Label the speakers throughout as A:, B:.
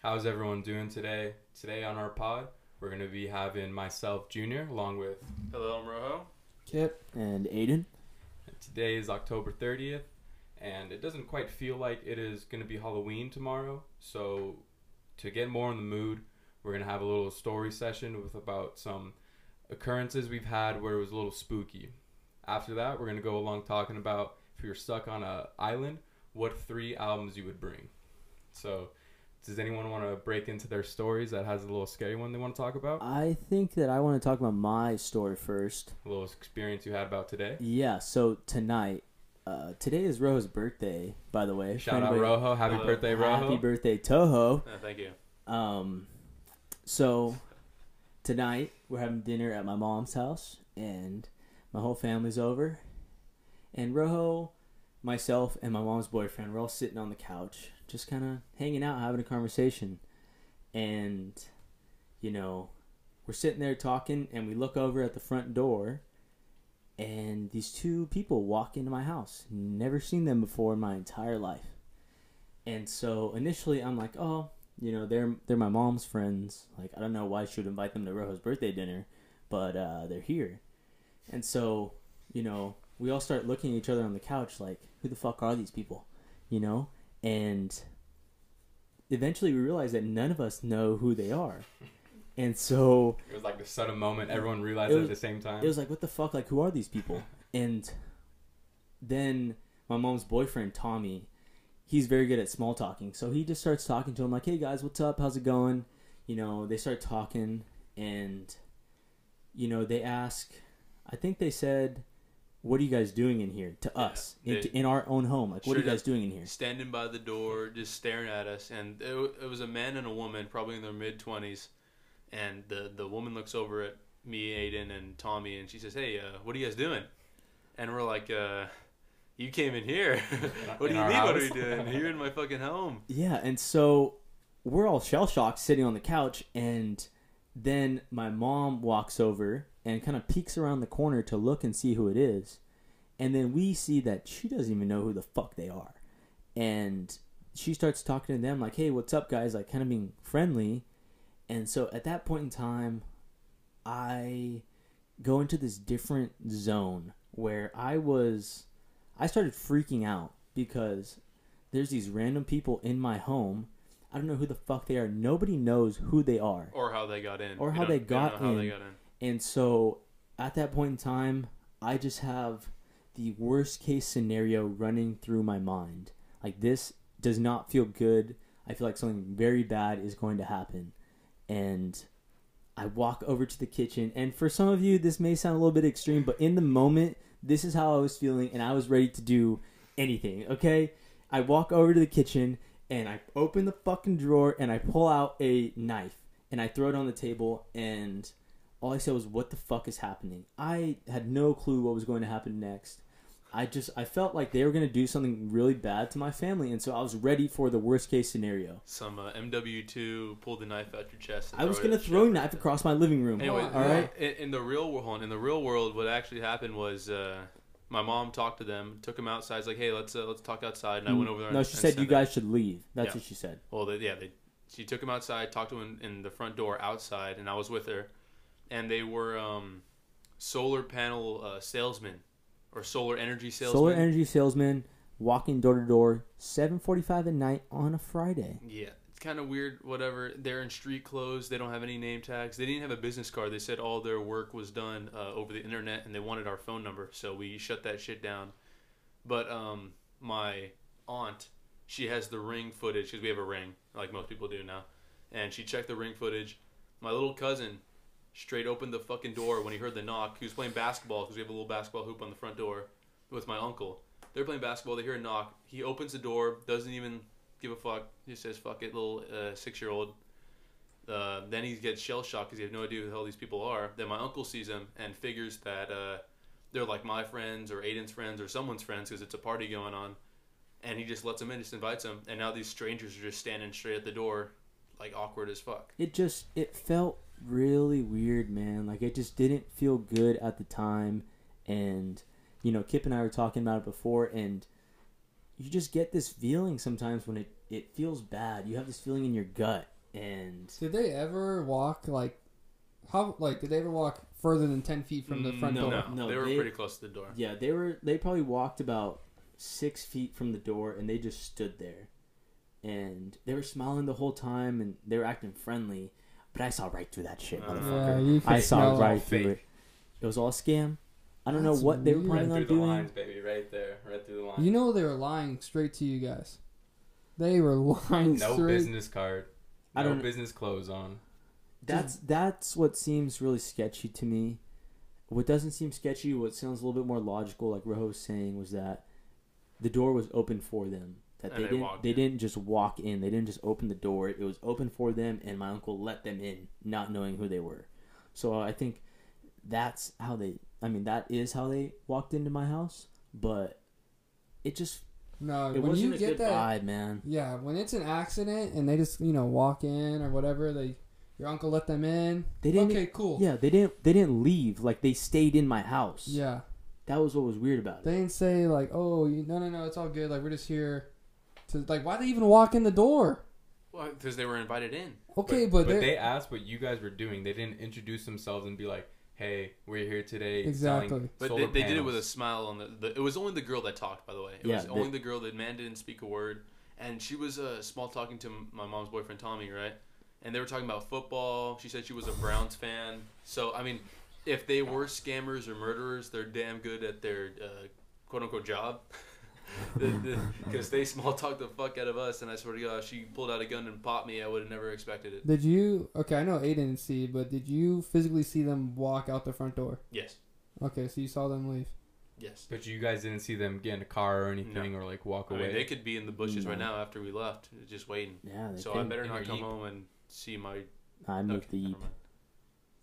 A: How's everyone doing today? Today on our pod, we're going to be having myself, Junior, along with.
B: Hello, I'm Rojo.
C: Kip and Aiden.
A: Today is October 30th, and it doesn't quite feel like it is going to be Halloween tomorrow. So, to get more in the mood, we're going to have a little story session with about some occurrences we've had where it was a little spooky. After that, we're going to go along talking about if you're stuck on a island, what three albums you would bring. So, does anyone want to break into their stories that has a little scary one they want to talk about?
C: I think that I want to talk about my story first.
A: A little experience you had about today?
C: Yeah, so tonight, uh, today is Rojo's birthday, by the way.
A: Shout
C: For
A: out Rojo. Happy
B: Hello.
A: birthday, Rojo.
C: Happy birthday, Toho.
B: Uh, thank you.
C: Um, so tonight we're having dinner at my mom's house, and my whole family's over. And Rojo, myself, and my mom's boyfriend, we're all sitting on the couch, just kind of hanging out, having a conversation. And, you know, we're sitting there talking, and we look over at the front door, and these two people walk into my house. Never seen them before in my entire life. And so initially, I'm like, oh, you know, they're they're my mom's friends. Like, I don't know why she would invite them to Rojo's birthday dinner, but uh, they're here. And so, you know, we all start looking at each other on the couch, like, who the fuck are these people? You know, and eventually we realize that none of us know who they are. And so
A: It was like the sudden moment everyone realized
C: was-
A: at the same time.
C: it was like, what the fuck? Like, who are these people? And then my mom's boyfriend, Tommy, he's very good at small talking. So he just starts talking to him, like, hey guys, what's up? How's it going? You know, they start talking, and, you know, they ask, I think they said, what are you guys doing in here to
B: Yeah,
C: us,
B: they-
C: in, in our own home? Like, what are you guys doing in here?
B: Standing by the door, just staring at us, and it, it was a man and a woman, probably in their mid twenties, and the the woman looks over at me, Aiden, and Tommy, and she says, "Hey, uh, what are you guys doing?" And we're like, uh, "You came in here. what do you
A: our
B: mean? What are you doing? You're in my fucking home."
C: Yeah, and so we're all shell shocked sitting on the couch, and then my mom walks over and kind of peeks around the corner to look and see who it is. And then we see that she doesn't even know who the fuck they are. And she starts talking to them, like, hey, what's up, guys? Like, kind of being friendly. And so at that point in time, I go into this different zone where I was, I started freaking out because there's these random people in my home. I don't know who the fuck they are. Nobody knows who they are.
B: Or how they got in.
C: Or how they got
B: how they got in.
C: And so at that point in time, I just have the worst case scenario running through my mind. Like this does not feel good. I feel like something very bad is going to happen. And I walk over to the kitchen and for some of you this may sound a little bit extreme, but in the moment this is how I was feeling and I was ready to do anything, okay? I walk over to the kitchen and I open the fucking drawer and I pull out a knife and I throw it on the table and all I said was what the fuck is happening? I had no clue what was going to happen next. I just I felt like they were going to do something really bad to my family and so I was ready for the worst case scenario.
B: Some uh, MW2 pulled the knife out your chest. and
C: I was going to throw a knife across my living room.
B: Anyway,
C: all right?
B: In, in the real world, in the real world, what actually happened was uh, my mom talked to them, took them outside. Like, hey, let's uh, let's talk outside. And I went over there.
C: No,
B: and,
C: she
B: and
C: said you guys should leave. That's
B: Yeah.
C: what she said.
B: Well, they, yeah, they. She took him outside, talked to him in, in the front door outside, and I was with her, and they were um, solar panel uh, salesmen or solar energy salesmen.
C: Solar energy salesman walking door to door, 7:45 at night on a Friday.
B: Yeah, kind of weird. Whatever. They're in street clothes. They don't have any name tags. They didn't have a business card. They said all their work was done uh, over the internet, and they wanted our phone number, so we shut that shit down. But um, my aunt, she has the ring footage because we have a ring, like most people do now, and she checked the ring footage. My little cousin straight opened the fucking door when he heard the knock. He was playing basketball because we have a little basketball hoop on the front door with my uncle. They're playing basketball. They hear a knock. He opens the door, doesn't even give a fuck. He says, "Fuck it, little uh, six year old." Uh, then he gets shell shocked because he has no idea who the hell these people are. Then my uncle sees him and figures that uh, they're like my friends or Aiden's friends or someone's friends because it's a party going on. And he just lets them in, just invites them. And now these strangers are just standing straight at the door, like awkward as fuck.
C: It just it felt really weird, man. Like it just didn't feel good at the time and you know, Kip and I were talking about it before and you just get this feeling sometimes when it it feels bad. You have this feeling in your gut, and
D: Did they ever walk like how like did they ever walk further than ten feet from the front
C: No,
D: door?
B: No,
C: no,
B: they were
C: they-
B: pretty close to the door.
C: yeah, they were they probably walked about six feet from the door, and they just stood there, and they were smiling the whole time, and they were acting friendly. But I saw right through that shit,
B: Uh,
C: motherfucker.
D: Yeah,
C: I saw right through
A: fake.
C: it. It was all a scam. I don't know
D: That's
C: what they were
D: weird.
C: planning
A: Right
C: on
A: through the
C: doing.
A: lines, baby, right there, right through the lines.
D: You know they were lying straight to you guys. They were lying
A: no
D: straight.
A: business card,
C: I
A: no
C: don't-
A: business clothes on.
C: That's that's what seems really sketchy to me. What doesn't seem sketchy, what sounds a little bit more logical, like Rojo was saying, was that the door was open for them. That
B: And
C: they
B: they
C: didn't
B: walked
C: they
B: in.
C: didn't just walk in. They didn't just open the door. It was open for them, and my uncle let them in, not knowing who they were. So I think that's how they. I mean, that is how they walked into my house. But it just
D: No,
C: it
D: when
C: wasn't
D: you
C: a
D: get
C: good
D: that
C: vibe, man.
D: Yeah, when it's an accident and they just, you know, walk in or whatever, they your uncle let them in.
C: They didn't.
D: Okay, cool.
C: Yeah, they didn't. They didn't leave. Like they stayed in my house.
D: Yeah.
C: that was what was weird about it.
D: They didn't say like, "Oh, you, no, no, no, it's all good. Like we're just here to like why they even walk in the door?"
B: Well, because they were invited in.
D: Okay,
A: but,
D: but,
A: but they asked what you guys were doing. They didn't introduce themselves and be like, "Hey, we're here today."
D: Exactly.
A: selling
B: But
A: solar
B: they, they did it with a smile on the, the. It was only the girl that talked, by the way. It
C: Yeah,
B: was
C: they-
B: only the girl that man didn't speak a word, and she was uh, small talking to my mom's boyfriend Tommy, right? And they were talking about football. She said she was a Browns fan. So I mean, if they were scammers or murderers, they're damn good at their uh, quote unquote job. Because they small talked the fuck out of us, and I swear to God, she pulled out a gun and popped me, I would have never expected it.
D: Did you? Okay, I know Aiden didn't see, but did you physically see them walk out the front door?
B: Yes,
D: Okay, so you saw them leave.
B: yes.
A: But you guys didn't see them get in a car or anything, or like walk
B: I
A: away.
B: mean, they could be in the bushes right now after we left, just waiting.
C: Yeah,
B: So I better not come
A: Jeep.
B: home and see my.
C: I
B: Okay,
C: moved the
B: never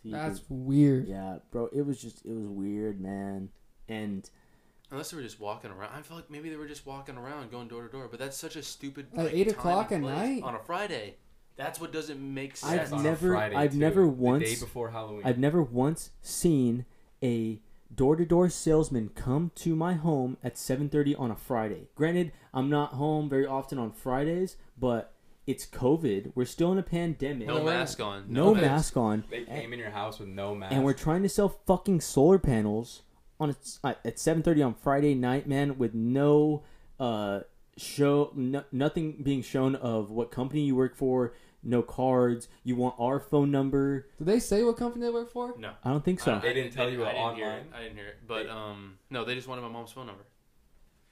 C: The Jeep
D: That's weird.
C: yeah, bro. It was just it was weird, man. And
B: Unless they were just walking around. I feel like maybe they were just walking around, going door to door. But that's such a stupid.
D: At
B: like,
D: 8
B: time
D: o'clock at night?
B: on a Friday. That's what doesn't make
C: I've
B: sense.
A: on a
C: never-
A: Friday,
C: I've
A: too,
C: never
A: the
C: once-
A: day before Halloween.
C: I've never once seen a door-to-door salesman come to my home at 7:30 on a Friday. Granted, I'm not home very often on Fridays, but it's COVID. We're still in a pandemic.
B: no
D: No,
B: mask on.
C: No
B: mask.
C: mask on.
A: they came in your house with no mask.
C: and we're trying to sell fucking solar panels on a, uh, at 7:30 on Friday night, man, with no uh show no, nothing being shown of what company you work for, no cards. You want our phone number?
D: Did they say what company they work for?
B: No.
C: I don't think so.
B: I-
A: They didn't tell you
B: I didn't hear
A: online?
B: it. I didn't hear it. But
A: They-
B: um, no, they just wanted my mom's phone number.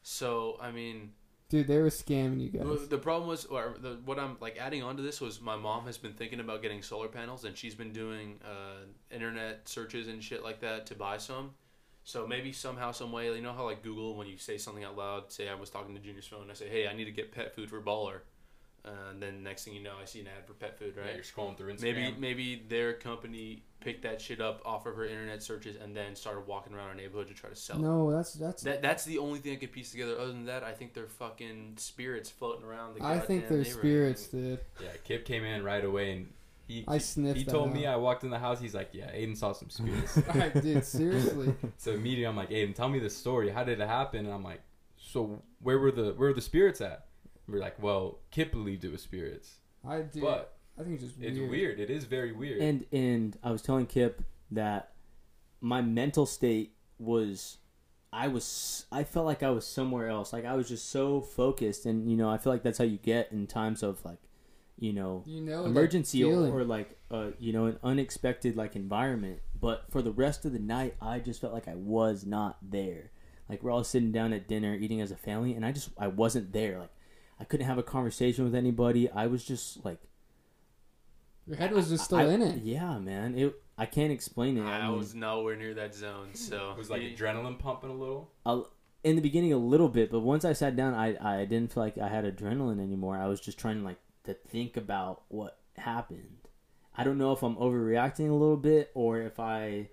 B: So I mean,
D: Dude, they were scamming you guys.
B: The problem was, or the, what I'm like adding on to this was my mom has been thinking about getting solar panels, and she's been doing uh, internet searches and shit like that to buy some. So maybe somehow, some way, you know how like Google, when you say something out loud, say I was talking to Junior's phone, I say, hey, I need to get pet food for Baller, uh, and then next thing you know, I see an ad for pet food,
A: Yeah,
B: right?
A: you're scrolling through Instagram.
B: Maybe maybe their company picked that shit up off of her internet searches and then started walking around our neighborhood to try to sell it.
D: No, that's that's.
B: That that's the only thing I could piece together. Other than that, I think they're fucking spirits floating around the.
D: I think
B: goddamn
D: they're spirits, dude.
A: Yeah, Kip came in right away and he
D: I sniffed.
A: he
D: that
A: told
D: out.
A: me I walked in the house. He's like, "Yeah, Aiden saw some spirits."
D: I did seriously.
A: so immediately I'm like, "Aiden, tell me the story. How did it happen?" And I'm like, "So where were the where were the spirits at?" We're like, "Well, Kip believed it was spirits,
D: I do.
A: but
D: I think it's just
A: it's
D: weird.
A: weird. It is very weird."
C: And and I was telling Kip that my mental state was I was I felt like I was somewhere else. Like I was just so focused and you know, I feel like that's how you get in times of like you know,
D: You know,
C: emergency or, or like uh you know, an unexpected like environment. But for the rest of the night I just felt like I was not there. Like we're all sitting down at dinner eating as a family and I just I wasn't there. Like I couldn't have a conversation with anybody. I was just like
D: Your head was just still
C: I-
D: in it.
C: Yeah, man. It I can't explain it.
B: I
C: mean,
B: was nowhere near that zone, so
A: it was like adrenaline pumping a little.
C: a- in the beginning a little bit, but once I sat down, I I didn't feel like I had adrenaline anymore. I was just trying to like to think about what happened. I don't know if I'm overreacting a little bit or if I.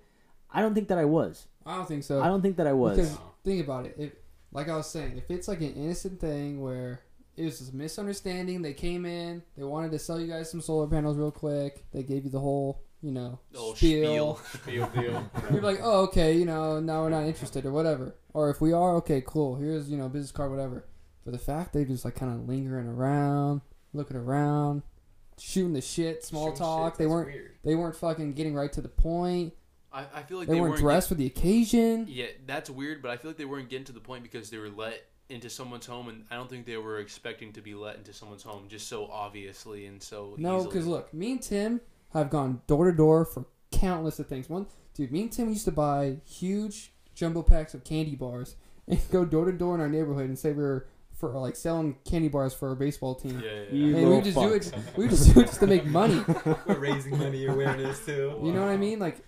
C: I don't think that I was.
D: I don't think so.
C: I don't think that I was.
D: Because think about it. If, like I was saying, if it's like an innocent thing where it was just a misunderstanding, they came in, they wanted to sell you guys some solar panels real quick, they gave you the whole, you know,
B: The
D: spiel.
B: spiel.
A: Deal.
D: You're like, oh, okay, you know, now we're not interested or whatever. Or if we are, okay, cool. Here's you know, business card, whatever. But the fact they just like kind of lingering around, looking around, shooting the shit, small
A: Shooting
D: talk.
A: shit,
D: they
A: that's
D: weren't
A: weird.
D: they weren't fucking getting right to the point.
B: I, I feel like
D: they,
B: they,
D: weren't
B: weren't
D: dressed for the occasion.
B: Yeah, that's weird, but I feel like they weren't getting to the point because they were let into someone's home, and I don't think they were expecting to be let into someone's home just so obviously and so.
D: No,
B: easily.
D: because look, me and Tim have gone door to door for countless of things. One, dude, me and Tim used to buy huge jumbo packs of candy bars and go door to door in our neighborhood and say we were for like selling candy bars for our baseball team.
B: Yeah, yeah, yeah.
D: And we
C: little
D: would just do
C: fucks.
D: it. We just do it just to make money.
A: We're raising money awareness too.
D: You know what I mean? Like,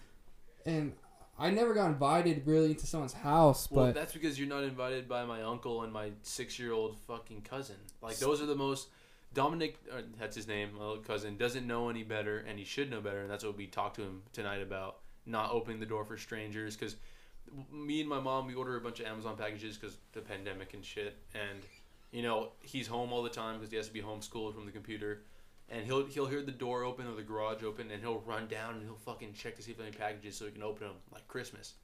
D: and I never got invited really into someone's house,
B: Well,
D: but
B: that's because you're not invited by my uncle and my six-year-old fucking cousin. Like those are the most. Dominic, uh, that's his name, my little cousin, doesn't know any better, and he should know better, and that's what we talked to him tonight about. Not opening the door for strangers, because me and my mom we order a bunch of Amazon packages because the pandemic and shit, and you know he's home all the time because he has to be homeschooled from the computer, and he'll he'll hear the door open or the garage open, and he'll run down and he'll fucking check to see if any packages so he can open them like Christmas.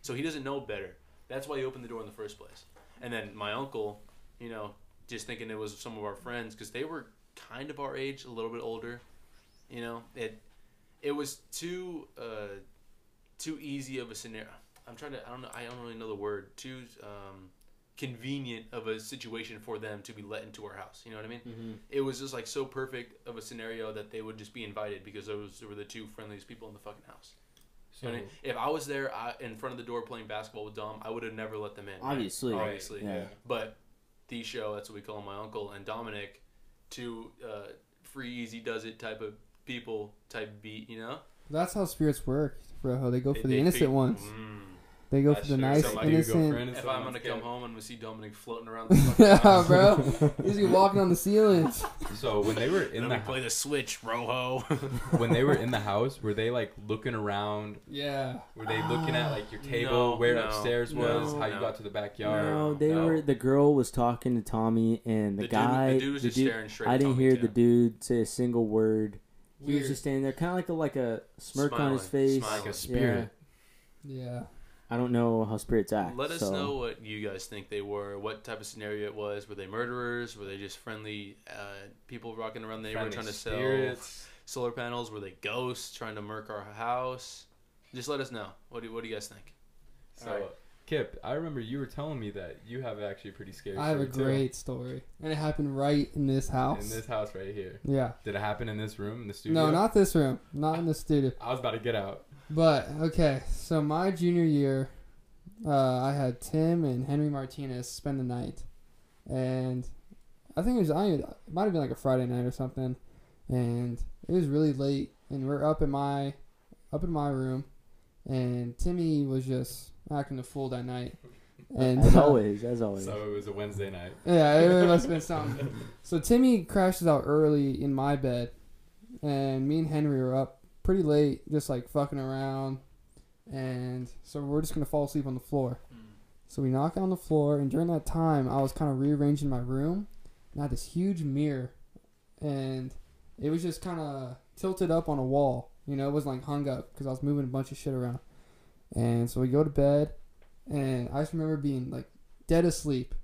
B: So he doesn't know better. That's why he opened the door in the first place. And then my uncle, you know, just thinking it was some of our friends because they were kind of our age, a little bit older. You know, it it was too uh, too easy of a scenario. I'm trying to. I don't know. I don't really know the word. Too um, convenient of a situation for them to be let into our house. You know what I mean?
C: Mhm.
B: It was just like so perfect of a scenario that they would just be invited because those were the two friendliest people in the fucking house.
A: So,
B: You know I mean? If I was there I, in front of the door playing basketball with Dom, I would have never let them in. right?
C: Obviously.
A: Right,
B: obviously.
C: Yeah.
B: But D show, that's what we call my uncle and Dominic, two uh, free easy does it type of people type beat. You know,
D: that's how spirits work, bro. They go for
B: They-
D: the
B: they
D: innocent
B: fig-
D: ones.
B: Mm.
D: They go
A: that's
D: for the
A: true.
D: nice,
A: Somebody who
D: innocent.
A: innocent
B: If I'm gonna come
A: get-
B: home and we see Dominic floating around the
D: yeah, bro. He's be walking on the ceilings.
A: So when they were in
B: let
A: the
B: play the switch, Rojo.
A: when they were in the house, were they like looking around?
D: Yeah.
A: Were they looking at like your table,
B: No,
A: where
B: no,
A: upstairs was,
B: no,
A: how you
B: no.
A: got to the backyard?
C: No, they
A: No.
C: were. The girl was talking to Tommy, and the,
B: the
C: guy.
B: dude, the dude was
C: the
B: just
C: dude-
B: staring straight. At me.
C: I didn't
B: Tommy,
C: hear
B: too.
C: the dude say a single word. He was just standing there, kind of like a like a smirk on his face.
B: smiling.
A: like a
C: Yeah.
A: spirit.
D: Yeah.
C: I don't know how spirits act.
B: Let us
C: so-
B: know what you guys think they were. What type of scenario it was? Were they murderers? Were they just friendly uh, people rocking around the neighborhood trying to sell solar panels? Were they ghosts trying to murk our house? Just let us know. What do What do you guys think?
A: So,
B: Alright.
A: Kip, I remember you were telling me that you have actually a pretty scary.
D: I have a
A: story, too.
D: great story, and it happened right in this house.
A: in this house right here.
D: yeah.
A: Did it happen in this room in the studio?
D: No, not this room. Not in the studio.
A: I was about to get out.
D: But okay, so my junior year, uh, I had Tim and Henry Martinez spend the night, and I think it was I it might have been like a Friday night or something, and it was really late, and we're up in my up in my room, and Timmy was just acting a fool that night, and
C: As
D: uh,
C: always, as always.
A: So it was a Wednesday night.
D: yeah, it must have been something. So Timmy crashes out early in my bed, and me and Henry are up pretty late, just like fucking around, and so we're just gonna fall asleep on the floor. So we knock on the floor, and during that time, I was kind of rearranging my room, and I had this huge mirror, and it was just kind of tilted up on a wall. You know, it wasn't like hung up because I was moving a bunch of shit around. And so we go to bed, and I just remember being like dead asleep,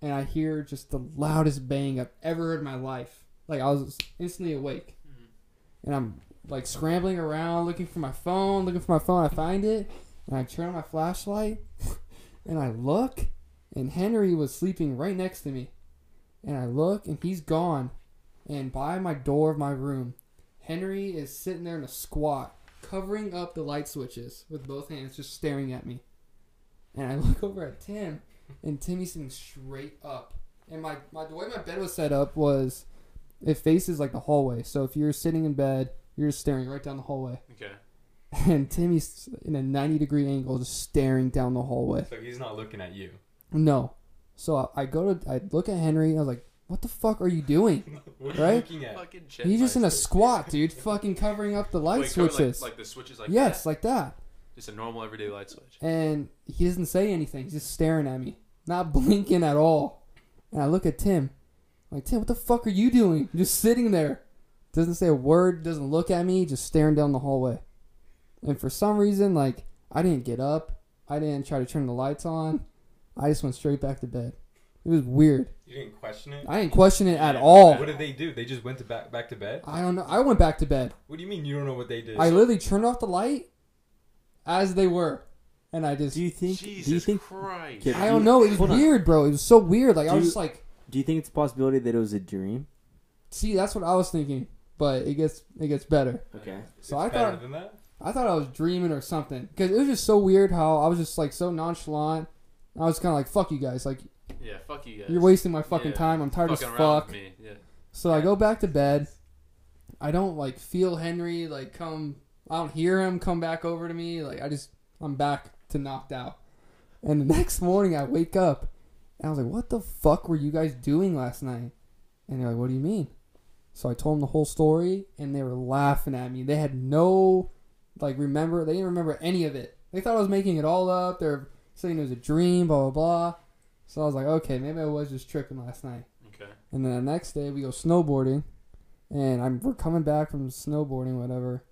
D: and I hear just the loudest bang I've ever heard in my life. Like I was instantly awake, mm-hmm. and I'm like scrambling around looking for my phone, looking for my phone. I find it, and I turn on my flashlight, and I look, and Henry was sleeping right next to me, and I look, and he's gone, and by my door of my room, Henry is sitting there in a squat, covering up the light switches with both hands, just staring at me. And I look over at Tim, and Timmy's sitting straight up. And my, my the way my bed was set up was, it faces like the hallway. So if you're sitting in bed, you're just staring right down the hallway.
B: Okay.
D: And Timmy's in a 90 degree angle, just staring down the hallway.
A: So he's not looking at you.
D: No. So I, I go to, I look at Henry, and I was like, what the fuck are you doing?
A: What
D: Right?
A: you looking at?
B: Fucking
D: He's just in a squat, dude, fucking covering up the light
B: Wait, cover,
D: switches.
B: Like, like the switches, like
D: yes,
B: that?
D: like that.
B: just a normal everyday light switch.
D: And he doesn't say anything. He's just staring at me, not blinking at all. And I look at Tim, like Tim, what the fuck are you doing? Just sitting there, doesn't say a word, doesn't look at me, just staring down the hallway. And for some reason, like I didn't get up, I didn't try to turn the lights on, I just went straight back to bed. It was weird.
A: You didn't question it.
D: I didn't question it at all.
A: What did they do? They just went to back back to bed.
D: I don't know. I went back to bed.
A: What do you mean you don't know what they did?
D: I literally turned off the light as they were, and I just.
C: Do you think?
B: Jesus
C: do you think?
B: Christ.
D: I
C: do
D: don't know. It was
C: hold on.
D: weird, bro. It was so weird. Like I was
C: you-
D: just like,
C: Do you think it's a possibility that it was a dream?
D: see, that's what I was thinking. But it gets it gets better.
C: Okay.
D: So
A: It's
D: I
A: better
D: thought
A: than that.
D: I thought I was dreaming or something because it was just so weird how I was just like so nonchalant. I was kind of like, "Fuck you guys! Like
B: Yeah, fuck you guys.
D: you're wasting my fucking
B: Yeah.
D: time. I'm tired as
B: Fucking around
D: fuck."
B: with me. Yeah.
D: So I go back to bed. I don't like feel Henry like come. I don't hear him come back over to me. Like I just I'm back to knocked out. And the next morning I wake up and I was like, "What the fuck were you guys doing last night?" And they're like, "What do you mean?" So I told them the whole story and they were laughing at me. They had no like remember. They didn't remember any of it. They thought I was making it all up. They're saying it was a dream. Blah blah blah. So I was like, okay, maybe I was just tripping last night.
B: Okay.
D: And then the next day we go snowboarding, and I'm we're coming back from snowboarding, whatever.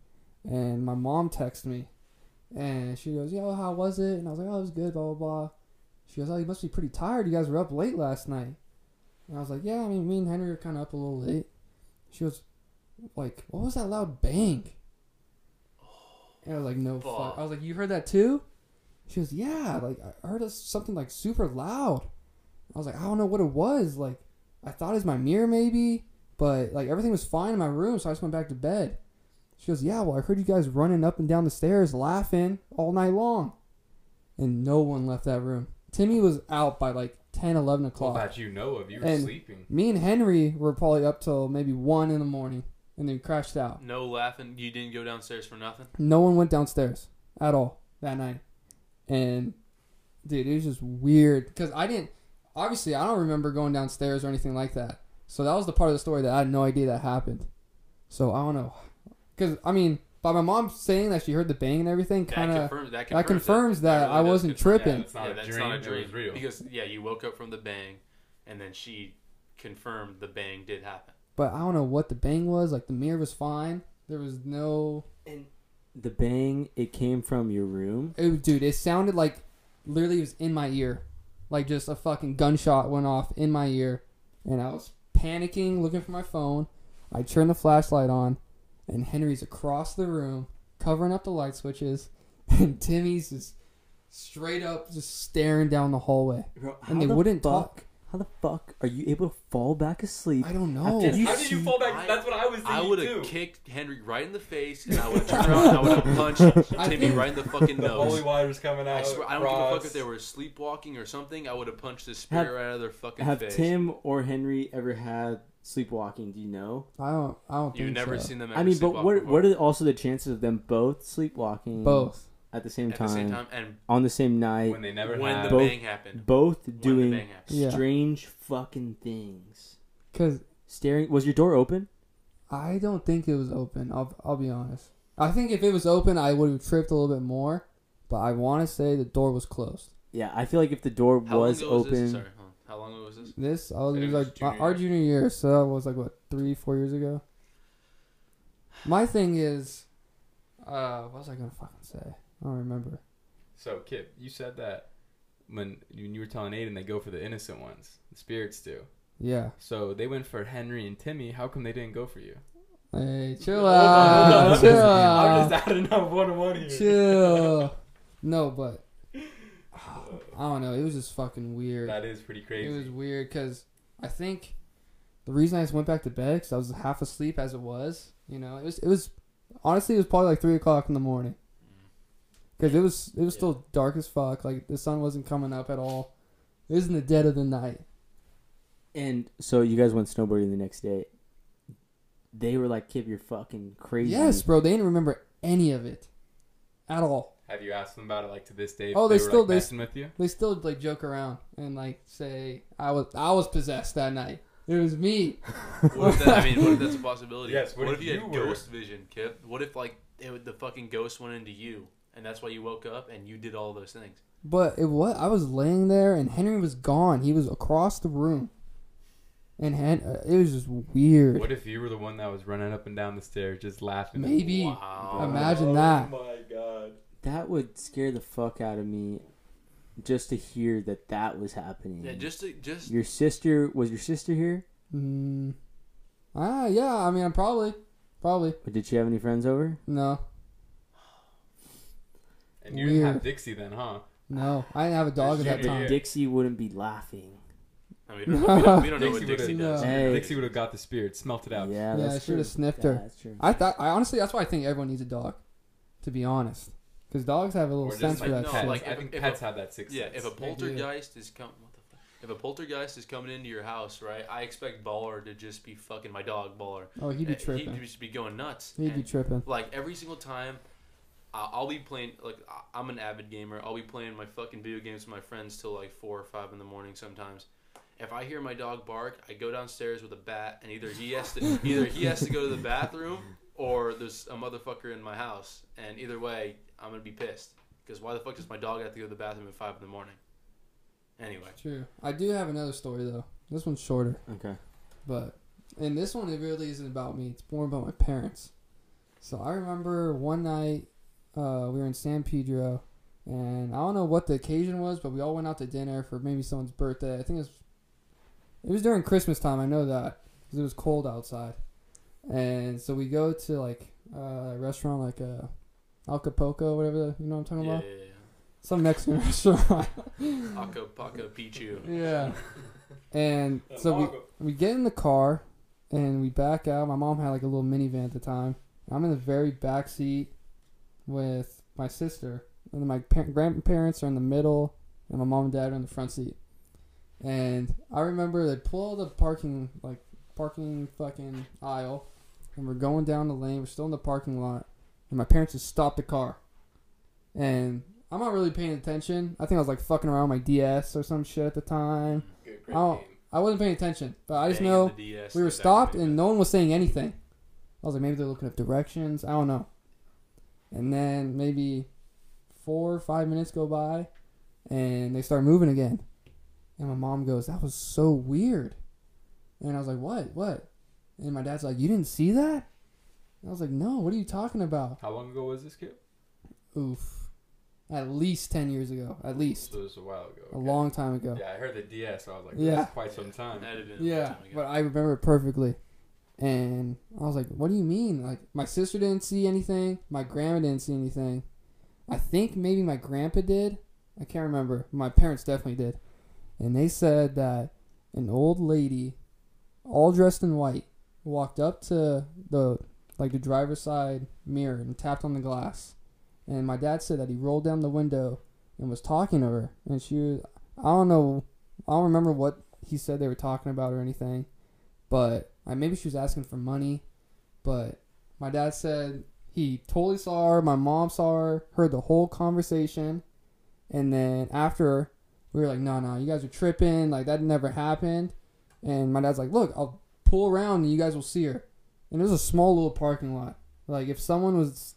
D: And my mom texts me, and she goes, "Yo, how was it?" And I was like, "Oh, it was good." Blah blah blah. She goes, "Oh, you must be pretty tired. You guys were up late last night." And I was like, "Yeah, I mean, me and Henry were kind of up a little late." She goes, "Like, what was that loud bang?" And I was like, "No fuck."
B: Fuck.
D: I was like, "You heard that too?" She goes, "Yeah, like I heard something like super loud." I was like, "I don't know what it was. Like, I thought it was my mirror maybe, but like everything was fine in my room, so I just went back to bed." She goes, "Yeah, well, I heard you guys running up and down the stairs laughing all night long." And no one left that room. Timmy was out by like 10, 11
A: Well,
D: o'clock.
A: that you know of. You were
D: And-
A: sleeping.
D: Me and Henry were probably up till maybe 1 in the morning and then crashed out.
B: No laughing. You didn't go downstairs for nothing.
D: No one went downstairs at all that night. And dude, it was just weird because I didn't obviously I don't remember going downstairs or anything like that. So that was the part of the story that I had no idea that happened. So I don't know. Cuz I mean, by my mom saying that she heard the bang and everything kind
B: that
D: of
B: confirms that
D: that
B: confirms,
D: confirms that
B: really
D: I wasn't tripping.
A: Yeah, it's not
B: yeah,
A: a
B: that's
A: dream.
B: not a dream.
A: was real.
B: Because yeah, you woke up from the bang, and then she confirmed the bang did happen.
D: but I don't know what the bang was. Like the mirror was fine. There was no
C: And the bang, it came from your room.
D: it, dude, it sounded like literally it was in my ear. Like just a fucking gunshot went off in my ear and I was panicking looking for my phone. I turned the flashlight on and Henry's across the room covering up the light switches and Timmy's just straight up just staring down the hallway.
C: Bro,
D: And they
C: the
D: wouldn't
C: fuck,
D: talk.
C: How the fuck are you able to fall back asleep?
D: I don't know.
C: After you
A: How did you fall back?
B: I-
A: That's what I was thinking
B: I would
A: too.
B: have kicked Henry right in the face, and I would turn around and I would have punched
D: I
B: Timmy
D: think-
B: right in the fucking
A: the holy
B: nose.
A: water's coming out.
B: I swear, I don't give a fuck
A: cross.
B: if they were sleepwalking or something. I would have punched the spirit
C: Have-
B: right out of their fucking
C: Have
B: face.
C: Tim or Henry ever had sleepwalking? Do you know?
D: I don't I don't
B: You've
D: think
B: never
D: so.
B: seen them.
C: I mean, but what
B: before.
C: what are also the chances of them both sleepwalking
D: both.
C: at the same
B: at
C: time,
B: the same time and
C: on the same night,
A: when they never
B: when
A: had.
B: the
C: Both-
B: bang happened.
C: both doing
B: bang happened.
D: Yeah.
C: strange fucking things?
D: Cuz
C: Staring. Was your door open?
D: I don't think it was open. I'll I'll be honest. I think if it was open, I would have tripped a little bit more. But I want to say the door was closed.
C: Yeah, I feel like if the door
B: How
C: was open,
B: was this? Sorry, hold on. How long ago was this?
D: This I was,
A: It
D: it was like
A: junior
D: our junior year, so that was like what three, four years ago. My thing is, uh, what was I gonna fucking say? I don't remember.
A: So, Kip, you said that when when you were telling Aiden they go for the innocent ones, the spirits do.
D: Yeah.
A: So they went for Henry and Timmy. How come they didn't go for you?
D: Hey, chill
A: Hold on, hold on,
D: out,
A: I'm
D: chill
A: just-
D: out,
A: I'm just adding up one and one here.
D: chill. No, but I don't know. It was just fucking weird.
A: That is pretty crazy.
D: It was weird because I think the reason I just went back to bed because I was half asleep as it was. You know, it was it was honestly it was probably like three o'clock in the morning mm. because it was it was
B: Yeah.
D: still dark as fuck. Like the sun wasn't coming up at all. It was in the dead of the night.
C: and so you guys went snowboarding the next day. They were like, "Kip, you're fucking crazy."
D: Yes, bro. They didn't remember any of it at all.
A: Have you asked them about it like to this day?
D: Oh, they
A: were,
D: still-
A: like,
D: they-
A: messing with you.
D: They still like joke around and like say I was I was possessed that night. It was me.
B: What if that, I mean, what if that's a possibility?
A: Yes,
B: What,
A: what
B: if
A: if
B: you
A: you
B: had
A: were-
B: ghost vision, Kip? What if like it, the fucking ghost went into you, and that's why you woke up and you did all those things?
D: But it what I was laying there and Henry was gone. He was across the room. And Hen- uh, it was just weird.
A: What if you were the one that was running up and down the stairs just laughing?
D: Maybe.
B: Wow.
D: Imagine that.
A: Oh my god.
C: That would scare the fuck out of me. just to hear that that was happening.
B: Yeah, just to, just
C: your sister was your sister here,
D: Mm. Ah, yeah. I mean, probably, probably
C: But did she have any friends over?
D: no,
A: And you didn't have Dixie then, huh?
D: no. I didn't have a dog at that time.
C: Dixie wouldn't be laughing.
B: I mean, we don't, we don't, we don't know what
A: Dixie
B: Dixie
A: would've-
B: does.
C: Hey.
A: Dixie would have got the spirit, smelt it out.
C: Yeah,
D: Yeah,
C: that's
D: I
C: true.
D: should've sniffed
C: Yeah,
D: her.
C: That's true.
D: I thought. I honestly, that's why I think everyone needs a dog. To be honest, because dogs have a little
A: just
D: sense
A: like
D: for that
B: no,
A: pets.
D: shit.
B: like
A: I
B: if-
A: think
B: if
A: pets
B: a-
A: have that sixth
B: Yeah,
A: sense.
B: if a poltergeist is coming, what the fuck? If a poltergeist is coming into your house, right? I expect Baller to just be fucking my dog, Baller.
D: oh, he'd be
B: Uh,
D: tripping.
B: He'd just be going nuts.
D: He'd be tripping.
B: like every single time, I- I'll be playing. Like I- I'm an avid gamer. I'll be playing my fucking video games with my friends till like four or five in the morning sometimes. If I hear my dog bark, I go downstairs with a bat, and either he has to either he has to go to the bathroom or there's a motherfucker in my house, and either way, I'm gonna be pissed. Because why the fuck does my dog have to go to the bathroom at five in the morning? Anyway,
D: True. I do have another story though. This one's shorter,
C: Okay.
D: but and this one it really isn't about me. It's more about my parents. So I remember one night uh, we were in San Pedro, and I don't know what the occasion was, but we all went out to dinner for maybe someone's birthday. I think it was it was during Christmas time. I know that because it was cold outside, and so we go to like uh, a restaurant like uh, Acapulco, whatever you know what I'm talking
B: yeah,
D: about.
B: yeah, yeah.
D: Some Mexican restaurant.
B: Paco Paco Pichu.
D: yeah. And so we we get in the car and we back out. My mom had like a little minivan at the time. I'm in the very back seat with my sister, and my pa- grandparents are in the middle, and my mom and dad are in the front seat. And I remember they pull the parking like parking fucking aisle, and we're going down the lane. We're still in the parking lot, and my parents just stopped the car, and I'm not really paying attention. I think I was like fucking around my DS or some shit at the time.
A: Good,
D: Oh,
A: game.
D: I wasn't paying attention, but I just
B: Banging
D: know we were stopped and no one was saying anything. I was like, maybe they're looking up directions. I don't know. And then maybe four or five minutes go by, and they start moving again. And my mom goes, "That was so weird." And I was like, "What? What?" And my dad's like, "You didn't see that?" And I was like, "No. What are you talking about?"
A: How long ago was this kid?
D: Oof. At least ten years ago. At least
A: So it was a while ago.
D: a long time ago.
A: Yeah, I heard the DS. So I was like,
D: Yeah.
A: that's quite some time.
B: That'd have been a long
D: Yeah,
B: time ago.
D: but I remember it perfectly. And I was like, what do you mean? Like, my sister didn't see anything. My grandma didn't see anything. I think maybe my grandpa did. I can't remember. My parents definitely did. And they said that an old lady, all dressed in white, walked up to the like the driver's side mirror and tapped on the glass. And my dad said that he rolled down the window and was talking to her. And she was, I don't know, I don't remember what he said they were talking about or anything, but uh, maybe she was asking for money. But my dad said he totally saw her. My mom saw her, heard the whole conversation, and then after we were like, "No, no, you guys are tripping. Like that never happened." And my dad's like, "Look, I'll pull around and you guys will see her." And it was a small little parking lot. Like if someone was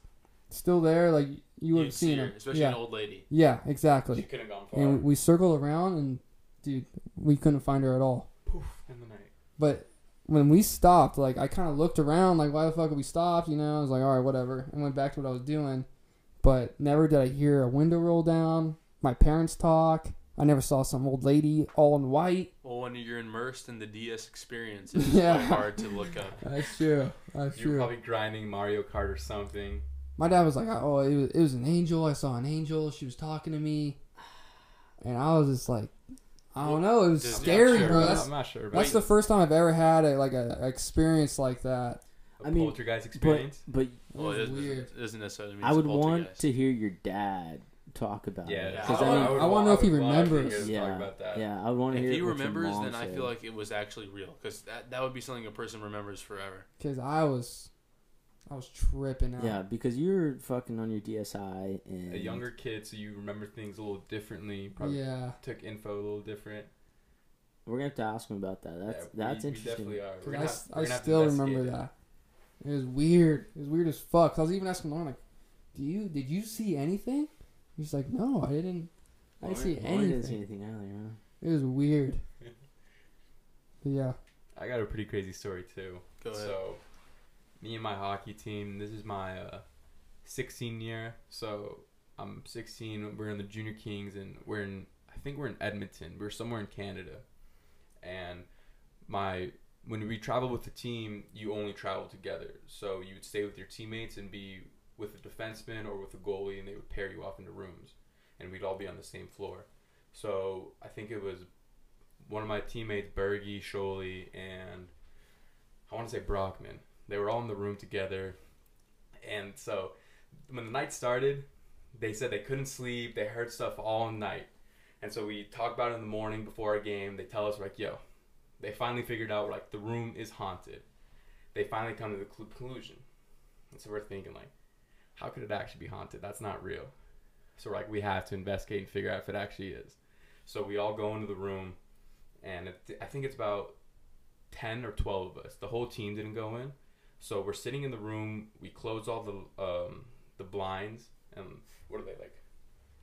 D: still there, like you would have seen
B: her,
D: her.
B: especially
D: yeah,
B: an old lady.
D: yeah,
A: She
D: exactly.
A: couldn't have gone far.
D: And we circled around, and dude, we couldn't find her at all.
A: Poof in the night.
D: But when we stopped, like I kind of looked around, like why the fuck we stopped? You know, I was like, all right, whatever, and went back to what I was doing. But never did I hear a window roll down. My parents talk. I never saw some old lady all in white.
B: Well, when you're immersed in the DS experience, it's
D: Yeah.
B: really hard to look up.
D: That's true. That's
A: You were probably grinding Mario Kart or something.
D: My dad was like, "Oh, it was, it was an angel. I saw an angel. She was talking to me," and I was just like, "I don't know. It was
B: Does-
D: scary,
B: yeah,
D: bro.
B: sure.
D: That's
A: I'm not sure. But
D: that's the first time I've ever had a like a, a experience like that.
A: a
C: I mean,
A: poltergeist
C: But
A: experience.
C: but
D: It
B: Well,
D: was
B: it doesn't,
D: weird.
B: it doesn't necessarily mean
C: I would want to hear your dad talk about
A: yeah,
C: it.
B: Yeah.
C: 'Cause
D: I
C: I mean,
D: wanna- I wanna know if he
A: would love to
D: remembers.
C: yeah,
A: talk about that.
C: yeah, I want to hear.
B: If he
C: what your
B: remembers,
C: mom
B: then I
C: said.
B: feel like it was actually real because that, that would be something a person remembers forever.
D: Because I was, I was tripping out.
C: Yeah, because you're fucking on your DSI and
A: A younger kid, so you remember things a little differently. Probably
D: yeah.
A: took info a little different.
C: We're gonna have to ask him about that. That's
A: Yeah,
C: that's
A: we, we
C: interesting.
A: definitely are.
D: 'Cause
A: We're
D: I,
A: gonna
D: s-
A: have- we're
D: I
A: gonna have to
D: still remember
A: it.
D: that. It was weird. It was weird as fuck. I was even asking Lauren like, "Do you did you see anything?" He's like, "No, I didn't. I didn't see
C: Lauren didn't see
D: anything."
C: anything either. Huh?
D: It was weird. But yeah.
A: I got a pretty crazy story too.
B: Go ahead.
A: So, me and my hockey team. This is my uh, 16 year. So I'm 16. We're in the Junior Kings, and we're in I think we're in Edmonton. We are somewhere in Canada, and my when we travel with the team, you only travel together. So you would stay with your teammates and be with a defenseman or with a goalie, and they would pair you off into rooms, and we'd all be on the same floor. So I think it was one of my teammates, Bergie, Sholey, and I want to say Brockman. They were all in the room together, and so when the night started, they said they couldn't sleep. They heard stuff all night, and so we talked about it in the morning before our game. They tell us like, "Yo, they finally figured out like the room is haunted." They finally come to the conclusion, and so we're thinking like, how could it actually be haunted? That's not real. So like, we have to investigate and figure out if it actually is. So we all go into the room, and it, I think it's about ten or twelve of us. The whole team didn't go in, so we're sitting in the room. We close all the um, the blinds, and what are they like?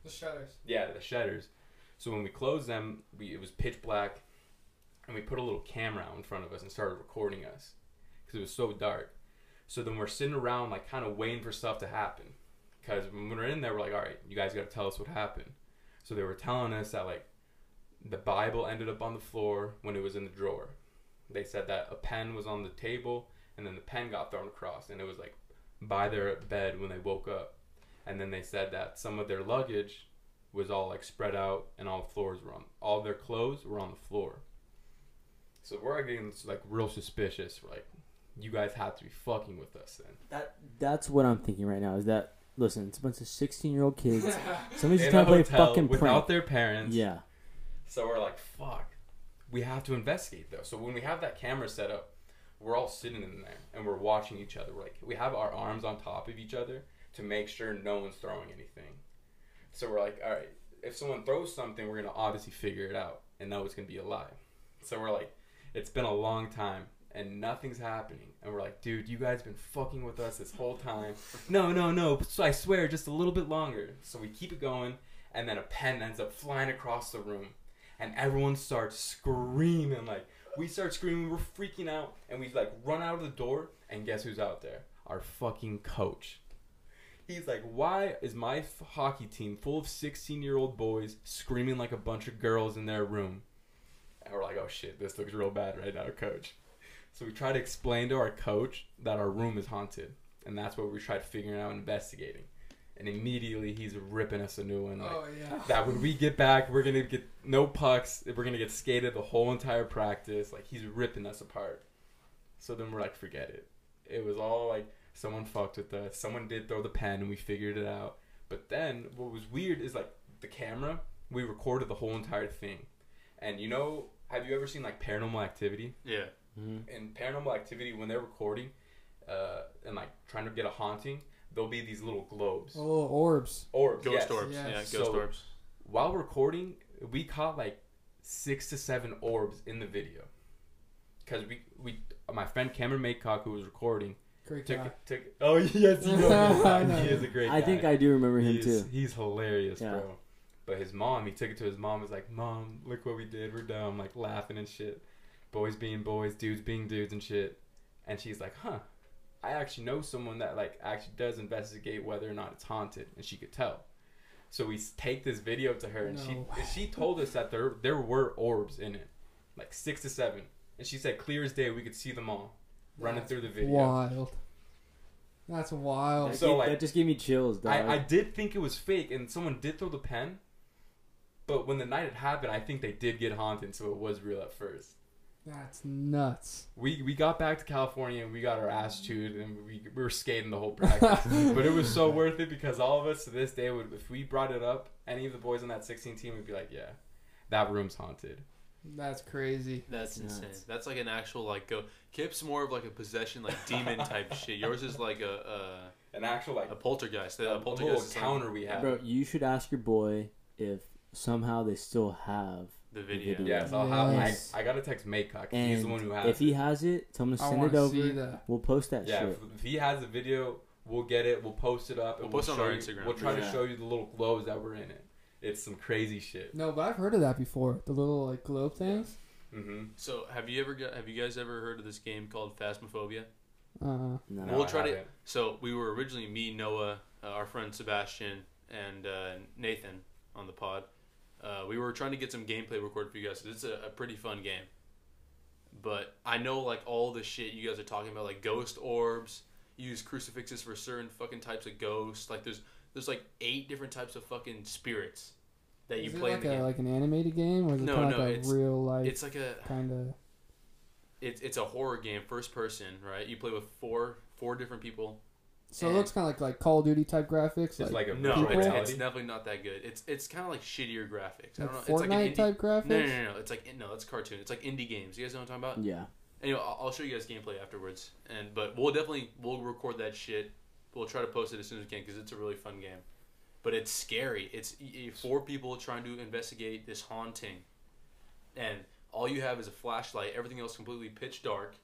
D: The shutters.
A: Yeah, the shutters. So when we closed them, we it was pitch black, and we put a little camera out in front of us and started recording us because it was so dark. So then we're sitting around like kind of waiting for stuff to happen, because when we're in there, we're like, all right, you guys got to tell us what happened. So they were telling us that like the Bible ended up on the floor when it was in the drawer. They said that a pen was on the table and then the pen got thrown across and it was like by their bed when they woke up. And then they said that some of their luggage was all like spread out and all the floors were on all their clothes were on the floor. So we're getting like real suspicious. Like, you guys have to be fucking with us then.
C: That that's what I'm thinking right now. Is that listen? It's a bunch of 16 year old kids. Somebody's trying to play fucking
A: without
C: prank.
A: their parents.
C: Yeah.
A: So we're like, fuck. We have to investigate though. So when we have that camera set up, we're all sitting in there and we're watching each other. We're like, we have our arms on top of each other to make sure no one's throwing anything. So we're like, all right, if someone throws something, we're gonna obviously figure it out and know it's gonna be a lie. So we're like, it's been a long time and nothing's happening. And we're like, dude, you guys been fucking with us this whole time. No, no, no. So I swear, just a little bit longer. So we keep it going, and then a pen ends up flying across the room, and everyone starts screaming. Like we start screaming, we're freaking out, and we like run out of the door, and guess who's out there? Our fucking coach. He's like, why is my f- hockey team full of 16 year old boys screaming like a bunch of girls in their room? And we're like, oh shit, this looks real bad right now, coach. So we try to explain to our coach that our room is haunted, and that's what we tried figuring out and investigating. And immediately he's ripping us a new one. Like,
D: oh yeah.
A: that when we get back, we're gonna get no pucks. We're gonna get skated the whole entire practice. Like he's ripping us apart. So then we're like, forget it. It was all like someone fucked with us. Someone did throw the pen, and we figured it out. But then what was weird is like the camera. We recorded the whole entire thing, and you know, have you ever seen like Paranormal Activity?
B: Yeah.
C: Mhm.
A: in paranormal activity when they're recording uh, and like trying to get a haunting there'll be these little globes
D: Oh, orbs.
A: orbs
B: Ghost
A: yes.
B: orbs.
D: Yes.
B: Yeah, ghost
A: So-
B: orbs.
A: while recording we caught like six to seven orbs in the video because we we my friend Cameron Maycock who was recording
D: Great
A: took
D: guy.
A: took oh yes you know
D: I know
A: he is a
D: him.
A: great
C: I
A: guy.
C: think I do remember him
A: he's,
C: too.
A: he's hilarious
C: Yeah.
A: bro but his mom he took it to his mom was like mom look what we did we're dumb like laughing and shit boys being boys dudes being dudes and shit and she's like huh i actually know someone that like actually does investigate whether or not it's haunted and she could tell so we take this video to her and
D: No
A: she
D: way.
A: she told us that there there were orbs in it like six to seven and she said clear as day we could see them all running
D: That's
A: through the video
D: Wild. That's wild.
C: That,
A: So,
C: gave-
A: like,
C: that just gave me chills, dog.
A: I, I did think it was fake and someone did throw the pen, but when the night had happened, I think they did get haunted, so it was real at first.
D: That's nuts.
A: We we got back to California and we got our ass chewed and we, we were skating the whole practice, but it was so worth it because all of us to this day would if we brought it up, any of the boys on that 16 team would be like, yeah, that room's haunted.
D: That's crazy.
B: That's
C: Nuts.
B: insane. That's like an actual like go. Kip's more of like a possession, like demon type shit. Yours is like a
A: An actual
B: a,
A: like
B: a poltergeist.
A: a
B: A poltergeist
A: little
B: is something-
A: counter we had.
C: Bro, you should ask your boy if somehow they still have.
B: The video.
C: video.
A: Yes, I'll have.
C: Yes.
A: I, I gotta text Maycock.
C: And
A: He's the one who has. It.
C: If he has it, tell him to send
D: want
C: it over.
D: see that.
C: We'll post that
A: Yeah,
C: shit.
A: if, if he has the video, we'll get it. We'll post it up. and
B: We'll post it on
A: show
B: our
A: you-
B: Instagram.
A: We'll try to show you the little globes that were in it. It's some crazy shit.
D: No, but I've heard of that before. The little like globe things.
A: Mm-hmm.
B: So have you ever got? Have you guys ever heard of this game called Phasmophobia?
D: Uh,
C: no.
A: No,
B: We'll
A: I
B: try to-
A: haven't.
B: So we were originally me, Noah, uh, our friend Sebastian, and uh, Nathan on the pod. Uh, we were trying to get some gameplay recorded for you guys. It's a, a pretty fun game. But I know like all the shit you guys are talking about, like ghost orbs. Use crucifixes for certain fucking types of ghosts. Like there's there's like eight different types of fucking spirits that you
D: it
B: play
D: like
B: in the
D: a
B: game.
D: like an animated game or is it
B: No,
D: kind of
B: no,
D: like a
B: it's-
D: real life
B: it's like a
D: kind of?
B: it's it's a horror game, first person, right? You play with four four different people.
D: So it looks kind of like like Call of Duty type graphics.
A: It's like a
B: No, it's, it's definitely not that good. It's it's kind of like shittier graphics. I don't know.
D: Fortnite
B: it's like an indie,
D: type graphics.
B: No, no, no, no. It's like no, it's cartoon. It's like indie games. You guys know what I'm talking about?
C: Yeah.
B: Anyway, I'll, I'll show you guys gameplay afterwards. And but we'll definitely we'll record that shit. We'll try to post it as soon as we can because it's a really fun game. But it's scary. It's y- y- four people trying to investigate this haunting, and all you have is a flashlight. Everything else completely pitch dark.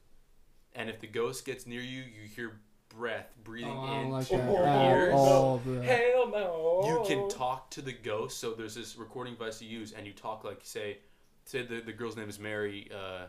B: And if the ghost gets near you, you hear breath breathing
D: Oh, I
B: in
D: like
B: to
D: that
B: your ears.
D: all, bro.
A: Hell no.
B: You can talk to the ghost. So there's this recording device you use, and you talk like say, say the the girl's name is Mary, uh,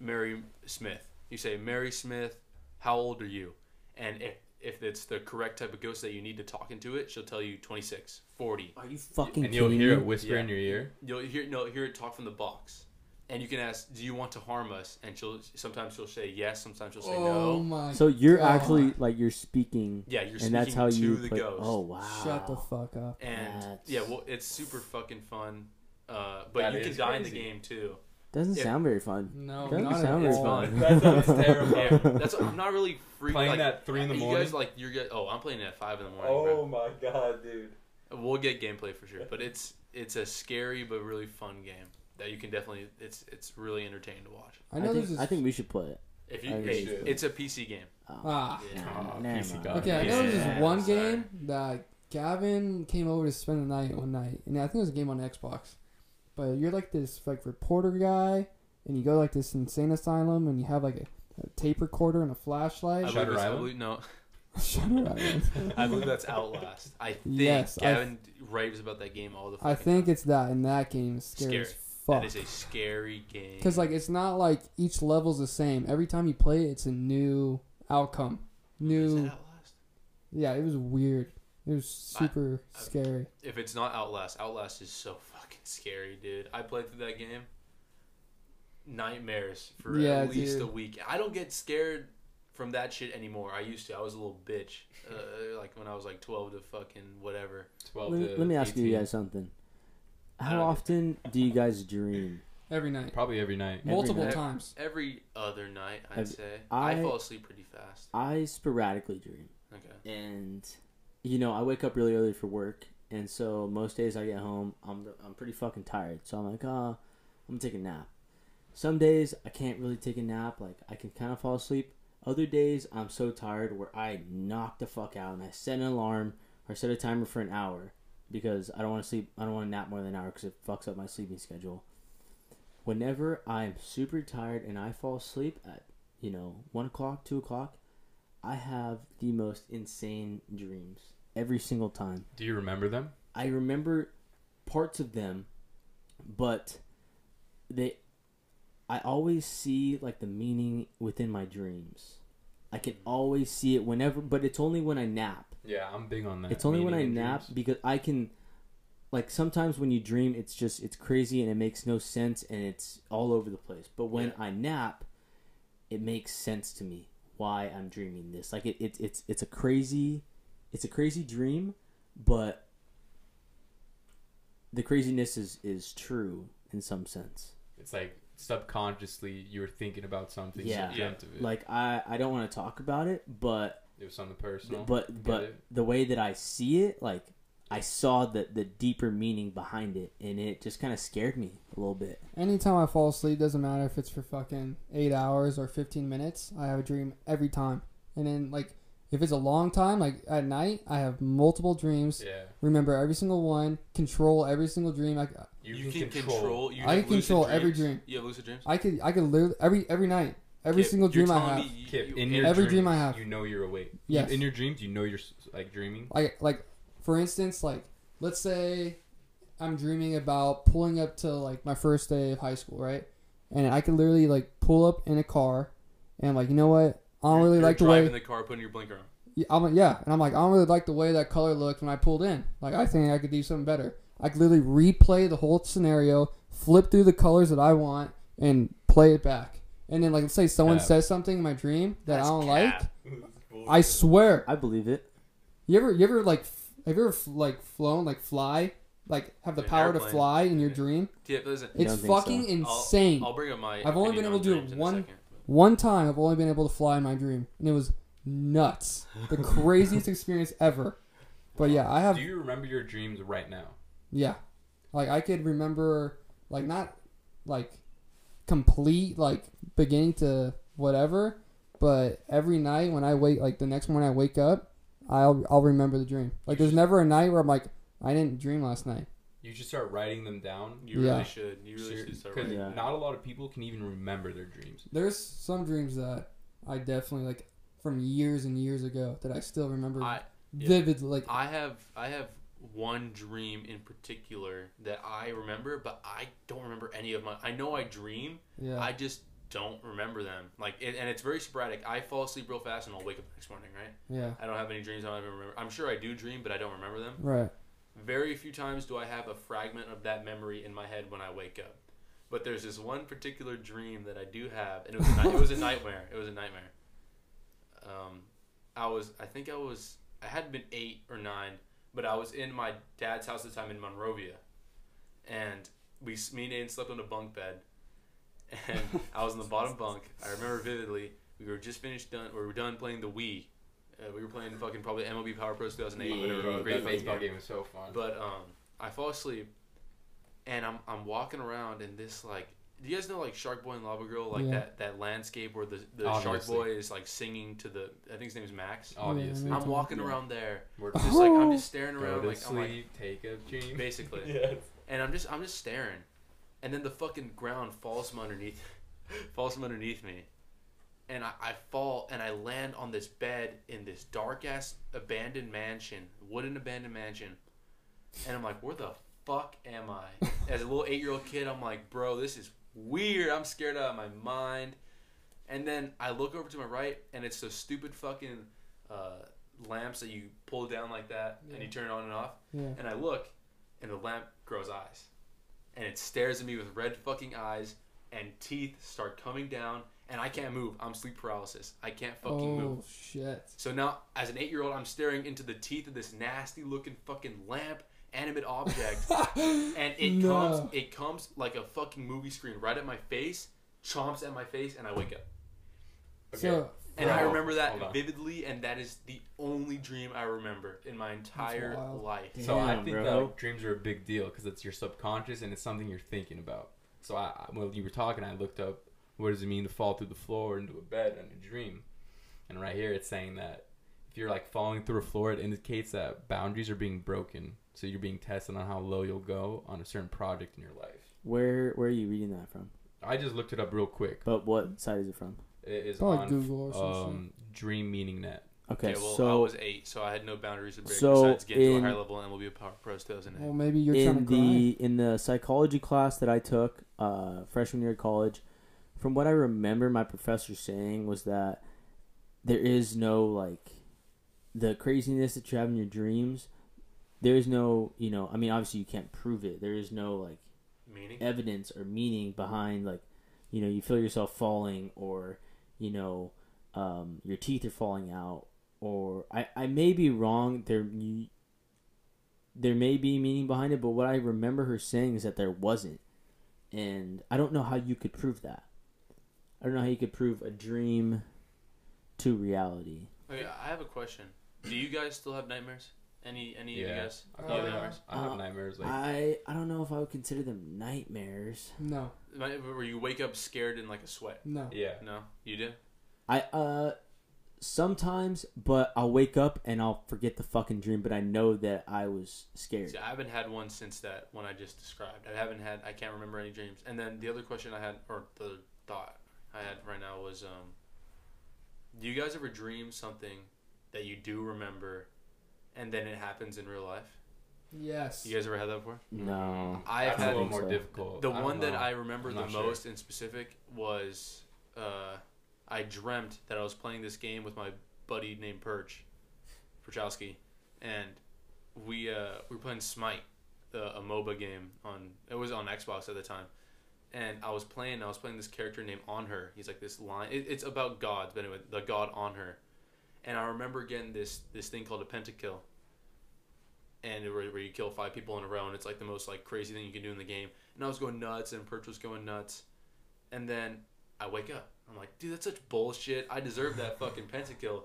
B: Mary Smith. You say Mary Smith, how old are you? And if if it's the correct type of ghost that you need to talk into it, she'll tell you 26, 40.
C: Are you fucking
A: And you'll hear
C: me?
A: it whisper
B: Yeah.
A: in your ear.
B: You'll hear no hear it talk from the box, and you can ask, "Do you want to harm us?" And she'll sometimes she'll say yes, sometimes she'll say
D: oh
B: no.
D: my!
C: So you're
D: God.
C: actually like you're speaking,
B: Yeah, you're
C: and
B: speaking
C: that's how
B: to
C: you
B: the
C: play.
B: ghost.
C: Oh wow!
D: Shut the fuck up.
B: and
C: That's-
B: yeah, well, it's super fucking fun. Uh, but
A: That
B: you can
A: is
B: die in the
A: crazy.
B: game too.
C: Doesn't
B: Yeah.
C: sound very fun.
D: No,
C: Doesn't
D: not
C: sound
D: at
C: very
D: all.
C: fun.
A: That sounds terrible.
B: Yeah, that's I'm not really free.
A: Playing
B: like,
A: at three in the
B: you
A: morning.
B: guys like you're get, oh I'm playing it at five in the morning.
A: Oh my god, dude.
B: bro. We'll get gameplay for sure, but it's it's a scary but really fun game that you can definitely it's it's really entertaining to watch.
D: I
C: I,
D: know
C: think
D: this is.
C: I think we should play it.
B: If you
C: I
B: hey,
A: should.
B: it's a PC game.
C: Oh,
D: Ah.
B: Yeah.
C: nah, never
A: PC
C: mind.
A: God.
D: Okay, I know
B: Yeah,
D: there's this one
B: sorry.
D: game that Gavin came over to spend the night one night, and I think it was a game on Xbox. But you're like this like reporter guy, and you go like this insane asylum, and you have like a, a tape recorder and a flashlight.
B: I
A: Shutter
B: believe it's- I
A: Island?
B: believe- no,
D: Shutter Island.
B: I believe that's Outlast. I think
D: Yes, I-
B: Gavin raves about that game all the.
D: I
B: fucking
D: think
B: time.
D: it's that, and that game is scary,
B: Scary.
D: As fuck.
B: that is a scary game.
D: Because like it's not like each level's the same. Every time you play it, it's a new outcome. New.
B: it Outlast?
D: Yeah, it was weird. It was super
B: I-
D: scary.
B: If it's not Outlast, Outlast is so fucking scary, dude. I played through that game. Nightmares for
D: Yeah,
B: at least
D: dude.
B: a week. I don't get scared from that shit anymore. I used to. I was a little bitch, uh, like when I was like twelve to fucking whatever.
A: 12
C: Let, me-
A: to
C: let me ask you guys something.
B: I
C: How often do you guys dream?
D: Every night,
A: Probably every night.
C: Every
D: multiple
C: night.
D: times.
B: Every other night, I'd
C: Have-
B: say.
C: I-
B: I, fall asleep pretty fast.
C: I sporadically dream,
B: Okay.
C: and you know I wake up really early for work, and so most days I get home, I'm I'm pretty fucking tired. So I'm like, ah, I'm gonna take a nap. Some days I can't really take a nap. Like I can kind of fall asleep. Other days I'm so tired where I knock the fuck out and I set an alarm or set a timer for an hour because I don't want to sleep. I don't want to nap more than an hour because it fucks up my sleeping schedule. Whenever I'm super tired and I fall asleep at you know one o'clock, two o'clock, I have the most insane dreams every single time.
A: Do you remember them?
C: I remember parts of them, but they I always see like the meaning within my dreams. I can always see it whenever, but it's only when I nap.
A: Yeah, I'm big on that.
C: It's only when I nap
A: dreams.
C: because I can like sometimes when you dream it's just it's crazy and it makes no sense and it's all over the place. But when
B: Yeah.
C: I nap, it makes sense to me why I'm dreaming this. Like it, it it's it's a crazy it's a crazy dream, but the craziness is is true in some sense.
A: It's like subconsciously you were thinking about something.
C: Yeah.
A: of it.
C: Like I I don't want to talk about it, but
A: it was something personal.
C: but but the way that I see it, like I saw the the deeper meaning behind it, and it just kind of scared me a little bit.
D: Anytime I fall asleep, doesn't matter if it's for fucking eight hours or fifteen minutes. I have a dream every time, and then like if it's a long time, like at night, I have multiple dreams.
A: yeah,
D: Remember every single one. Control every single dream. I,
A: you, can, control.
B: you
D: I can
B: lucid
D: control every dream.
B: You have lucid dreams.
D: I could I could literally every every night, every
B: Kip,
D: single
B: you're
D: dream I have.
B: me you-
A: Kip, in your
D: Every
A: dreams,
D: dream I have.
A: you know you're awake.
D: Yes.
A: In your dreams, you know you're like dreaming.
D: like like for instance like let's say i'm dreaming about pulling up to like my first day of high school right and i could literally like pull up in a car and like you know what i don't
B: you're-
D: really
B: you're
D: like the way
B: driving the car, putting your blinker on.
D: yeah, I'm like, yeah and i'm like i don't really like the way that color looked when i pulled in like i think i could do something better I could literally replay the whole scenario, flip through the colors that I want, and play it back. And then, like, let's say someone
A: Cap.
D: says something in my dream that
B: That's
D: I don't
B: cap.
D: like. I swear.
C: I believe it.
D: You ever, you ever like, f- have you ever f- like flown, like fly, like have the
B: An
D: power to
B: airplane.
D: fly in your dream?
B: Yeah, listen.
C: Yeah,
D: It's
C: don't think so.
D: fucking
B: I'll-
D: insane.
B: I'll bring up my.
D: I've only
B: opinion
D: been
B: on
D: able to do
B: dreams in a
D: one-
B: second.
D: One time, I've only been able to fly in my dream, and it was nuts. The craziest experience ever. But yeah, I have
A: Do you remember your dreams right now?
D: Yeah. Like I could remember like not like complete like beginning to whatever, but every night when I wake like the next morning I wake up, I'll I'll remember the dream. Like there's never a night where I'm like I didn't dream last night.
A: You should start writing them down.
B: You
D: Yeah.
B: really should. You really should start
A: Because
B: writing.
C: Yeah.
A: not a lot of people can even remember their dreams.
D: There's some dreams that I definitely like from years and years ago that I still remember
B: I yeah.
D: vividly. Like
B: I have I have one dream in particular that I remember, but I don't remember any of my. I know I dream.
D: yeah,
B: I just don't remember them. Like, it, and it's very sporadic. I fall asleep real fast and I'll wake up the next morning. Right?
D: yeah,
B: I don't have any dreams. I don't even remember. I'm sure I do dream, but I don't remember them.
D: right.
B: Very few times do I have a fragment of that memory in my head when I wake up. But there's this one particular dream that I do have, and it was a, it was a nightmare. It was a nightmare. Um, I was, I think I was, I had been eight or nine, but I was in my dad's house at the time in Monrovia, and we, me and Aiden slept on a bunk bed, and I was in the bottom bunk. I remember vividly. We were just finished done. We were done playing the Wii. Uh, we were playing fucking probably MLB Power Pros 2008. whatever,
A: Bro,
B: great baseball game.
A: game is so fun.
B: But um, I fall asleep, and I'm I'm walking around in this like. Do you guys know like Shark Boy and Lava Girl, like
D: Yeah.
B: that that landscape where the the Shark
A: Obviously.
B: Boy is like singing to the I think his name is Max.
A: Obviously,
B: I'm walking
C: Yeah.
B: around there,
A: we're
B: just like I'm just staring
A: go
B: around,
A: to
B: like I'm like
A: take a dream.
B: basically,
A: yes.
B: and I'm just I'm just staring, and then the fucking ground falls from underneath, falls from underneath me, and I, I fall and I land on this bed in this dark ass abandoned mansion, wooden abandoned mansion, and I'm like, where the fuck am I? As a little eight year old kid, I'm like, bro, this is weird. I'm scared out of my mind. And then I look over to my right, and it's those stupid fucking uh, lamps that you pull down like that, and you turn it on and off.
D: Yeah.
B: And I look, and the lamp grows eyes. And it stares at me with red fucking eyes, and teeth start coming down, and I can't move. I'm sleep paralysis. I can't fucking
D: oh
B: move.
D: shit.
B: So now, as an eight year old, I'm staring into the teeth of this nasty looking fucking lamp animate object, and it
D: No.
B: comes, it comes like a fucking movie screen right at my face, chomps at my face, and I wake up.
D: So
B: And I remember that vividly, and that is the only dream I remember in my entire
D: wild.
B: life.
A: So I think
C: bro.
A: that dreams are a big deal because it's your subconscious and it's something you're thinking about. So I, I- while you were talking, I looked up what does it mean to fall through the floor into a bed in a dream, and right here it's saying that if you're like falling through a floor, it indicates that boundaries are being broken. So you're being tested on how low you'll go on a certain project in your life.
C: Where where are you reading that from?
A: I just looked it up real quick.
C: But what site is it from?
A: It is
D: Probably
A: on
D: Google or some
A: um, Dream Meaning Net.
C: Okay,
B: yeah, well, I
C: so
B: was eight, so I had no boundaries to break
C: So
B: besides get to a
C: in-
B: high level and we'll be a Power Pros 2008.
D: well, maybe you're trying to
C: in
D: cry.
C: the in the psychology class that I took uh, freshman year of college, from what I remember, my professor saying was that there is no like the craziness that you have in your dreams. There is no, you know, I mean, obviously you can't prove it. There is no like
B: Meaning?
C: evidence or meaning behind like, you know, you feel yourself falling or, you know, um, your teeth are falling out or I, I may be wrong. There you, there may be meaning behind it, but what I remember her saying is that there wasn't, and I don't know how you could prove that. I don't know how you could prove a dream to reality.
B: Okay, I have a question. Do you guys still have nightmares? Any any of you guys?
A: I
B: Do you have
D: Uh,
B: nightmares?
A: I have
C: Uh,
A: nightmares like
C: I I don't know if I would consider them nightmares.
D: no,
B: Might- Where you wake up scared in like a sweat?
D: no.
A: yeah.
B: No, you do.
C: I uh sometimes, but I'll wake up and I'll forget the fucking dream, but I know that I was scared.
B: See, I haven't had one since that one I just described. I haven't had. I can't remember any dreams. And then the other question I had, or the thought I had right now was, um, do you guys ever dream something that you do remember, and then it happens in real life?
D: Yes.
B: You guys ever had that before?
C: No.
B: I
A: That's
B: have
A: a little more
C: so.
A: difficult.
B: The
A: I don't
B: one that. I remember
A: I'm
B: the
A: not sure.
B: most in specific was uh, I dreamt that I was playing this game with my buddy named Perch, Perchowski, and we uh, we were playing Smite, the a MOBA game on it was on Xbox at the time, and I was playing. I was playing this character named Anhur. He's like this line. It, it's about gods, but anyway, the god Anhur, and I remember getting this this thing called a pentakill. And where, where you kill five people in a row, and it's like the most like crazy thing you can do in the game. And I was going nuts, and Perch was going nuts, and then I wake up. I'm like, dude, that's such bullshit. I deserve that fucking pentakill.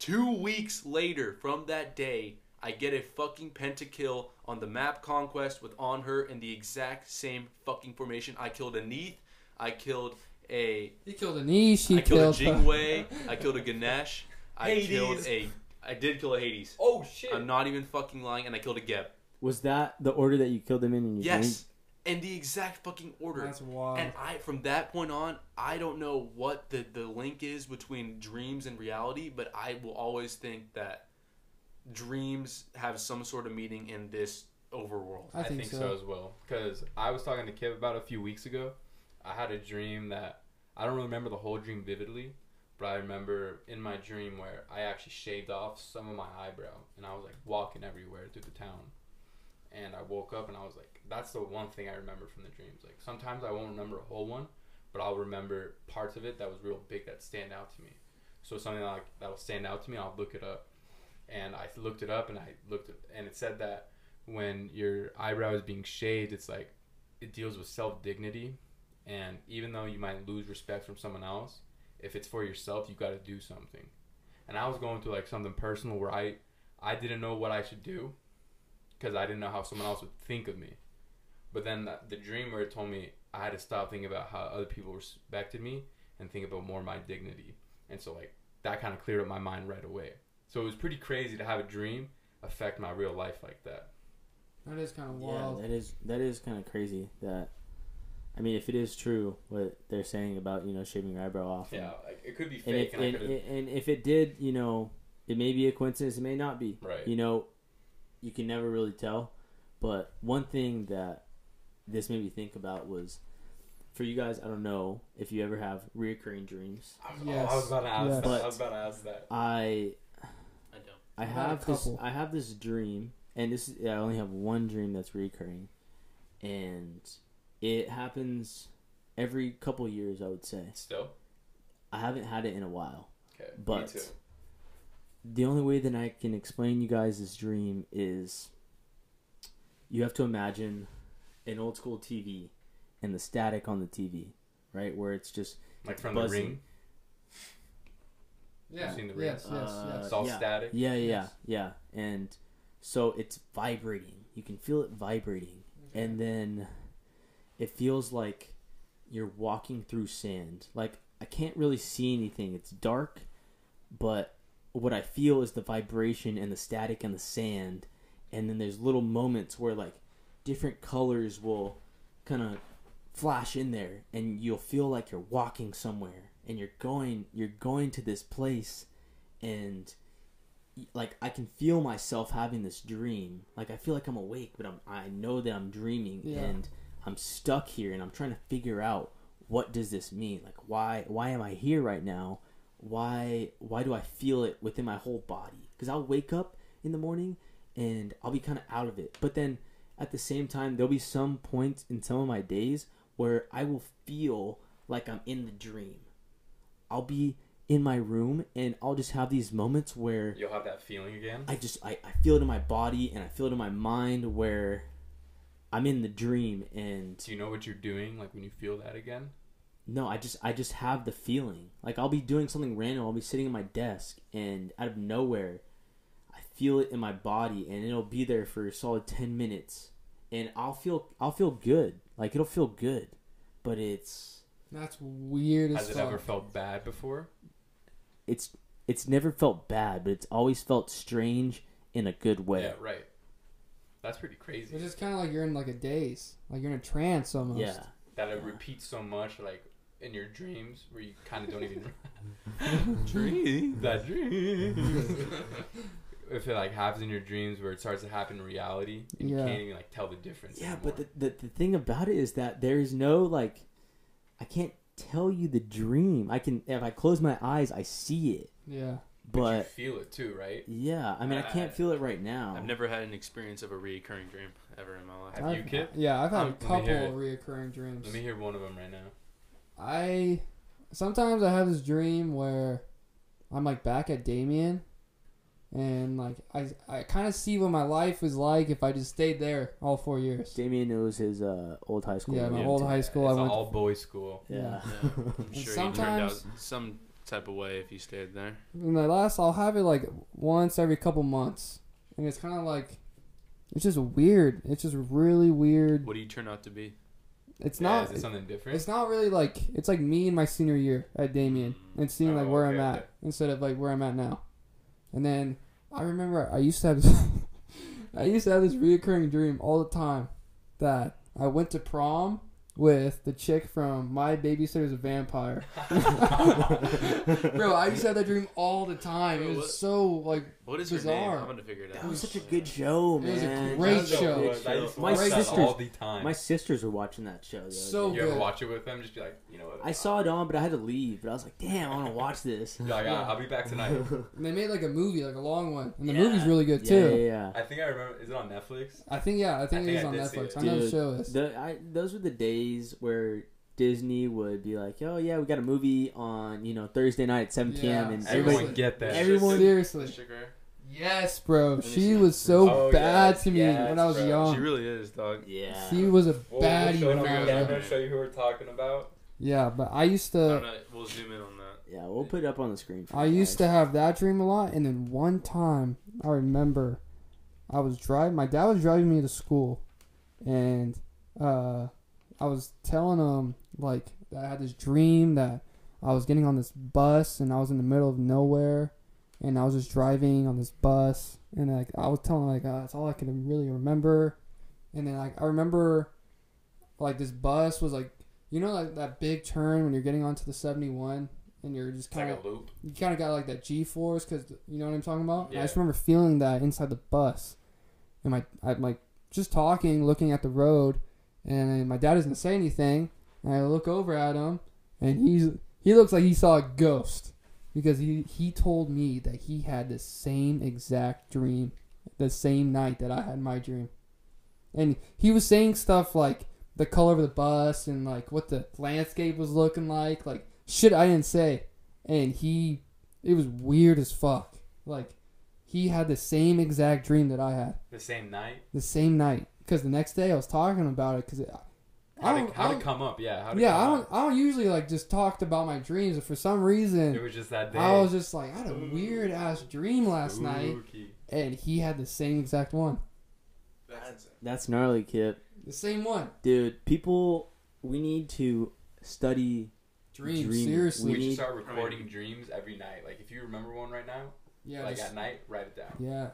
B: Two weeks later from that day, I get a fucking pentakill on the map conquest with Anhur in the exact same fucking formation. I killed a Neith. I killed a.
D: He killed a niche. He
B: I killed,
D: killed
B: a Jing Wei. I killed a Ganesh. I
A: Hades.
B: killed a. I did kill a Hades.
A: Oh shit!
B: I'm not even fucking lying, and I killed a Geb.
C: Was that the order that you killed them in? in your
B: Yes, in the exact fucking order.
D: That's wild.
B: And I, from that point on, I don't know what the, the link is between dreams and reality, but I will always think that dreams have some sort of meaning in this overworld.
D: I think,
A: so.
D: so.
A: as well. Because I was talking to Kip about a few weeks ago. I had a dream that I don't remember the whole dream vividly, but I remember in my dream where I actually shaved off some of my eyebrow and I was like walking everywhere through the town. And I woke up and I was like, that's the one thing I remember from the dreams. Like sometimes I won't remember a whole one, but I'll remember parts of it that was real big that stand out to me. So something like that will stand out to me, I'll look it up. And I looked it up and I looked and it said that when your eyebrow is being shaved, it's like it deals with self dignity. And even though you might lose respect from someone else, if it's for yourself, you got to do something. And I was going through like something personal where I, I didn't know what I should do because I didn't know how someone else would think of me. But then the, the dream where it told me I had to stop thinking about how other people respected me and think about more my dignity. And so like that kind of cleared up my mind right away. So it was pretty crazy to have a dream affect my real life like that.
D: That is kind of wild.
C: Yeah,
D: wild.
C: that is that is kind of crazy. That I mean, if it is true what they're saying about you know shaving your eyebrow off,
A: Yeah, like it could be
C: and if
A: and,
C: and, and if it did, you know, it may be a coincidence. It may not be.
A: right.
C: You know, you can never really tell. But one thing that this made me think about was for you guys. I don't know if you ever have reoccurring dreams.
A: I
D: Yes.
A: oh, I was about to ask
D: Yes.
A: that. I was about to ask that.
C: I
B: I don't.
C: I
D: I've had a
C: have this. I have this dream, and this is, I only have one dream that's recurring, and it happens every couple years. I would say
A: Still,
C: I haven't had it in a while.
A: okay.
C: But
A: me too.
C: the only way that I can explain you guys this dream is you have to imagine an old school TV and the static on the TV, right? Where it's just
A: Like from
C: buzzing.
A: the ring,
D: Yeah.
A: seen the
D: Yes.
A: ring?
D: Yes.
C: Uh,
D: yes.
A: it's all
C: yeah.
A: static.
C: yeah, yeah,
D: Yes.
C: yeah, and so it's vibrating. You can feel it vibrating, and then it feels like you're walking through sand. Like I can't really see anything. It's dark, but what I feel is the vibration and the static and the sand. And then there's little moments where like different colors will kind of flash in there and you'll feel like you're walking somewhere and you're going you're going to this place and like I can feel myself having this dream. Like I feel like I'm awake, but I'm I know that I'm dreaming
D: Yeah.
C: and I'm stuck here and I'm trying to figure out what does this mean? Like why why am I here right now? Why why do I feel it within my whole body? Cuz I'll wake up in the morning and I'll be kind of out of it. But then at the same time there'll be some points in some of my days where I will feel like I'm in the dream. I'll be in my room and I'll just have these moments where
A: You'll have that feeling again.
C: I just I, I feel it in my body and I feel it in my mind where I'm in the dream and
A: Do you know what you're doing? Like when you feel that again?
C: no, I just I just have the feeling. Like I'll be doing something random, I'll be sitting at my desk and out of nowhere I feel it in my body and it'll be there for a solid 10 minutes and I'll feel I'll feel good. Like it'll feel good. But it's
D: That's weird as
A: Has it
D: fuck.
A: ever felt bad before?
C: it's it's never felt bad, but it's always felt strange in a good way.
A: Yeah, right. That's pretty crazy.
D: It's just kind of like you're in like a daze, like you're in a trance almost.
C: Yeah.
A: that it repeats so much, like in your dreams, where you kind of don't even dream that dream. if it like happens in your dreams, where it starts to happen in reality, and you
D: Yeah.
A: can't even like tell the difference.
C: Yeah,
A: anymore.
C: but the, the the thing about it is that there's no like, I can't tell you the dream. I can if I close my eyes, I see it,
D: Yeah.
A: But, you
C: but
A: feel it too, right?
C: yeah, I mean, I can't
A: I-
C: feel it right now.
B: I've never had an experience of a reoccurring dream ever in my life.
A: Have you,
D: I've-
A: Kip?
D: Yeah, I've had
A: Um,
D: a couple
A: hear it.
D: reoccurring dreams.
A: Let me hear one of them right now.
D: I sometimes I have this dream where I'm like back at Damien, and like I I kind of see what my life was like if I just stayed there all four years.
C: Damien knows his uh, old high school.
D: Yeah, my
C: name,
D: old high school, I
A: It's an
D: went-
A: all boys school.
C: Yeah.
B: Yeah, I'm sure you turned out
D: sometimes-
B: some type of way if you stayed there.
D: And the last I'll have it like once every couple months, and it's kind of like it's just weird. It's just really weird.
B: What do you turn out to be?
D: It's
A: Yeah,
D: not.
A: is it something different?
D: It's not really like it's like me in my senior year at Damien and seeing like
A: Oh,
D: where
A: okay,
D: I'm at
A: okay.
D: instead of like where I'm at now. And then I remember I used to have this I used to have this reoccurring dream all the time that I went to prom with the chick from My Babysitter's a Vampire. Bro, I used to have that dream all the time. It was
B: what-
D: so like
B: What is her name?
D: Bizarre.
B: I'm gonna figure it out.
C: That was such a good show, man.
D: It was a great
C: That was a
D: show.
C: good
A: I used to
C: My
A: watch that
C: sisters,
A: all the time.
C: my sisters were watching that show. The
D: So
C: day.
A: you ever watch it with them? Just be like, you know what?
C: I saw it on, but I had to leave. But I was like, damn, I want to watch this.
A: You're like,
D: Yeah.
A: "Ah, I'll be back tonight.
D: and they made like a movie, like a long one. And the
C: Yeah.
D: movie's really good too.
C: yeah, yeah.
A: I think I remember. Is it on Netflix?
D: I think yeah, I think,
A: I think
D: it is
A: I
D: on Netflix.
A: it.
D: I know the show is.
C: The, I, those were the days where Disney would be like, "Oh yeah, we got a movie on you know Thursday night at 7 p.m."
D: Yeah,
C: and
D: seriously.
C: everybody,
A: Everyone get that.
C: Everyone-
D: Seriously.
B: This chick?
D: Yes, bro. She was so
A: Oh,
D: bad
A: yes,
D: to me
A: yes,
D: when I was
A: bro.
D: young.
B: She really is, dog.
C: yeah,
D: She was a
A: We'll,
D: baddie
A: we'll show
D: when
A: it
D: I
A: on
D: was
A: camera,
D: young.
A: show you who we're talking about.
D: Yeah, but I used
B: I
D: to.
B: know. We'll zoom in on that.
C: yeah. We'll put it up on the screen. For
D: I
C: you
D: used to have that dream a lot, and then one time I remember I was driving. My dad was driving me to school, and uh, I was telling him like that I had this dream that I was getting on this bus and I was in the middle of nowhere, and I was just driving on this bus, and like I was telling like uh, that's all I can really remember, and then like I remember like this bus was like you know like that big turn when you're getting onto the seventy one. And you're just kind of
A: like loop.
D: you kind of got like that G force because you know what I'm talking about. And I just remember feeling that inside the bus, and my I'm like just talking, looking at the road, and my dad doesn't say anything, and I look over at him, and he's he looks like he saw a ghost. Because he he told me that he had the same exact dream, the same night that I had my dream, and he was saying stuff like the color of the bus and like what the landscape was looking like, like shit I didn't say. And he it was weird as fuck. Like he had the same exact dream that i had.
A: The same night.
D: the same night because the next day i was talking about it because
A: How
D: I
A: did
D: don't-
A: how
D: I
A: to come up? Yeah. How to
D: yeah
A: come
D: i don't
A: up.
D: i don't usually like just talked about my dreams but for some reason,
A: It
D: reason
A: was just that day.
D: i was just like i had a weird ass dream last night
A: Spooky.
D: and he had the same exact one
B: That's.
C: That's gnarly, Kip.
D: the same one
C: Dude, people, we need to study.
D: dreams
C: Dream.
D: seriously
A: We
C: need-
A: should start recording dreams every night. Like if you remember one right now,
D: yeah
A: like
D: just,
A: at night, write it down.
D: yeah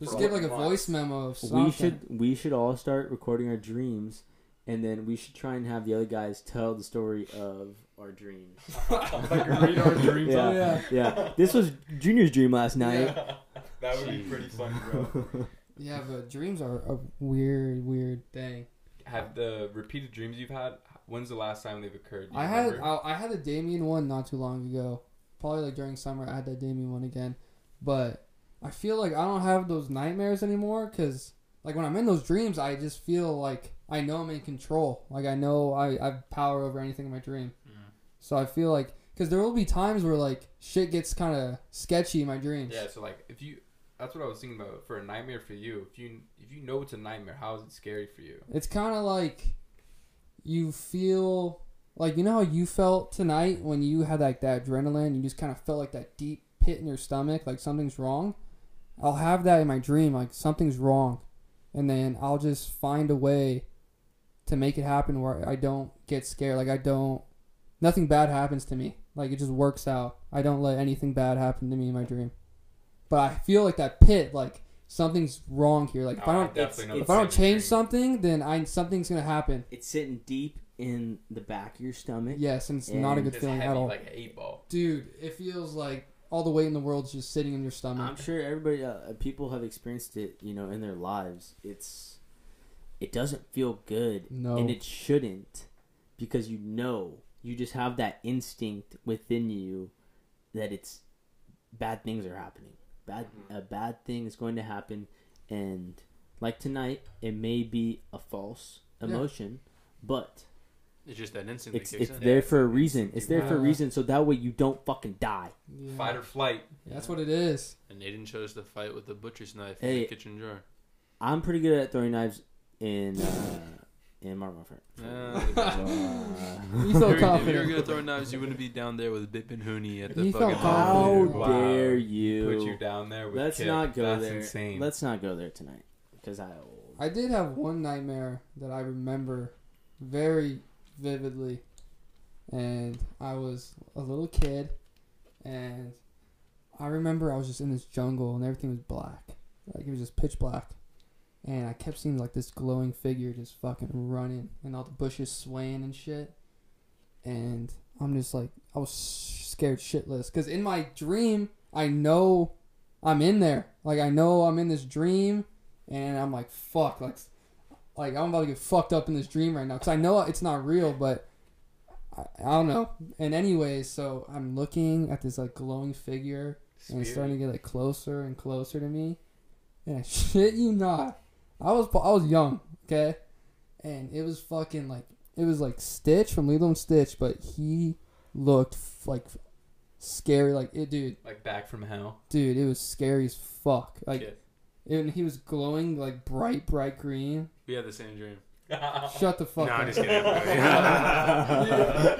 D: just
A: For
D: give like a
A: months.
D: voice memo of something
C: We should we should all start recording our dreams, and then we should try and have the other guys tell the story of our dreams.
A: like read our dreams
C: Yeah.
D: oh yeah
C: Yeah, this was Junior's dream last night.
A: that would be pretty fun, bro.
D: yeah but dreams are a weird weird thing
A: Have the repeated dreams you've had? When's the last time they've occurred? Do you
D: I had
A: remember?
D: I, I had the Damien one not too long ago. Probably like during summer I had that Damien one again, but I feel like I don't have those nightmares anymore because like when I'm in those dreams I just feel like I know I'm in control. Like I know I, I have power over anything in my dream.
B: Mhm.
D: So I feel like because there will be times where like shit gets kind of sketchy in my dreams.
A: Yeah, so like if you, that's what I was thinking about for a nightmare for you. If you if you know it's a nightmare, how is it scary for you?
D: It's kind of like you feel like you know how you felt tonight when you had like that adrenaline. You just kind of felt like that deep pit in your stomach, like something's wrong. I'll have that in my dream, like something's wrong, and then I'll just find a way to make it happen where I don't get scared. Like I don't, nothing bad happens to me. Like it just works out. I don't let anything bad happen to me in my dream. But I feel like that pit, like something's wrong here. Like if I don't,
A: definitely know
C: it's-
D: if I don't change
A: dream.
D: something, then I something's gonna happen.
C: It's sitting deep in the back of your stomach.
D: Yes, and it's
C: And
D: not a good feeling
A: heavy,
D: at all.
A: like an eight ball.
D: Dude, it feels like all the weight in the world's just sitting in your stomach.
C: I'm sure everybody, uh, people have experienced it, you know, in their lives. It's, it doesn't feel good,
D: No.
C: and it shouldn't, because you know, you just have that instinct within you that it's bad things are happening. Bad
A: Mhm.
C: a bad thing is going to happen, and like tonight, it may be a false
D: Yeah.
C: emotion, but
B: It's just that instinct
C: it's
B: kicks
C: it's
B: in.
C: there
A: it's
C: for a reason. It's there for a reason, so that way you don't fucking die.
D: Yeah.
A: Fight or flight.
D: That's what it is.
B: And Aiden chose to fight with the butcher's knife in
C: Hey.
B: the kitchen drawer.
C: I'm pretty good at throwing knives in uh, in Modern Warfare. Uh,
D: You
B: If
D: so
B: you were- if you were
D: confident.
B: gonna throw knives, you wouldn't be down there with Bip and Hooney at the
D: He felt
B: fucking.
D: confident.
C: How
A: Wow.
C: dare you?
A: Put you down there with
C: Let's
A: Kip.
C: not go
A: That's
C: there.
A: insane.
C: Let's not go there tonight because I.
D: I did have one nightmare that I remember very vividly, and I was a little kid, and I remember I was just in this jungle and everything was black, like it was just pitch black, and I kept seeing like this glowing figure just fucking running, and all the bushes swaying and shit, and I'm just like I was scared shitless. Because in my dream I know I'm in there, like I know I'm in this dream and I'm like, fuck, like, like I'm about to get fucked up in this dream right now because I know it's not real, but I, I don't know. And anyway, so I'm looking at this like glowing figure, and it's starting to get like closer and closer to me, and I shit you not, I was I was young, okay, and it was fucking like it was like Stitch from Lilo and Stitch, but he looked f- like scary, like it, dude,
A: like back from hell.
D: dude, it was scary as fuck, like.
B: Kid.
D: And he was glowing like bright, bright green.
B: We had the same dream.
D: Shut the fuck up.
B: No,
D: up.
B: I'm just kidding.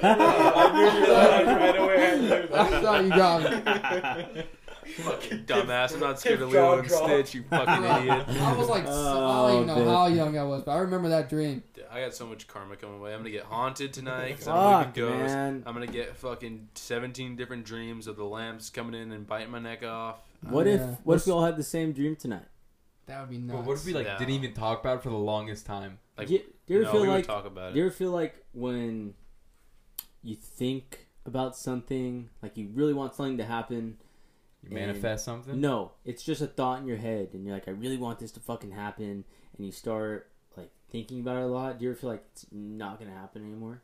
A: I knew you were right away. I knew that.
D: I thought you got me.
B: fucking dumbass. I'm not scared of
A: Jaw
B: Lilo and. Stitch, you fucking idiot.
D: I was like, so- I don't even know
C: Oh,
D: how young I was, but I remember that dream.
B: I got so much karma coming away. I'm gonna get haunted tonight because I'm
C: Fuck,
B: a ghost.
C: man.
B: I'm gonna get fucking 17 different dreams of the lamps coming in and biting my neck off.
C: What oh, if
D: Yeah.
C: what if we all had the same dream tonight?
D: That would be nuts.
A: But what if we like
B: No.
A: didn't even talk about it for the longest time?
B: Like,
C: do you, do you ever
B: no,
C: feel
B: we
C: like
B: would talk about
C: do
B: it.
C: you ever feel like when you think about something, like you really want something to happen?
A: You
C: And-
A: manifest something?
C: No, it's just a thought in your head, and you're like, I really want this to fucking happen, and you start like thinking about it a lot. Do you ever feel like it's not gonna happen anymore?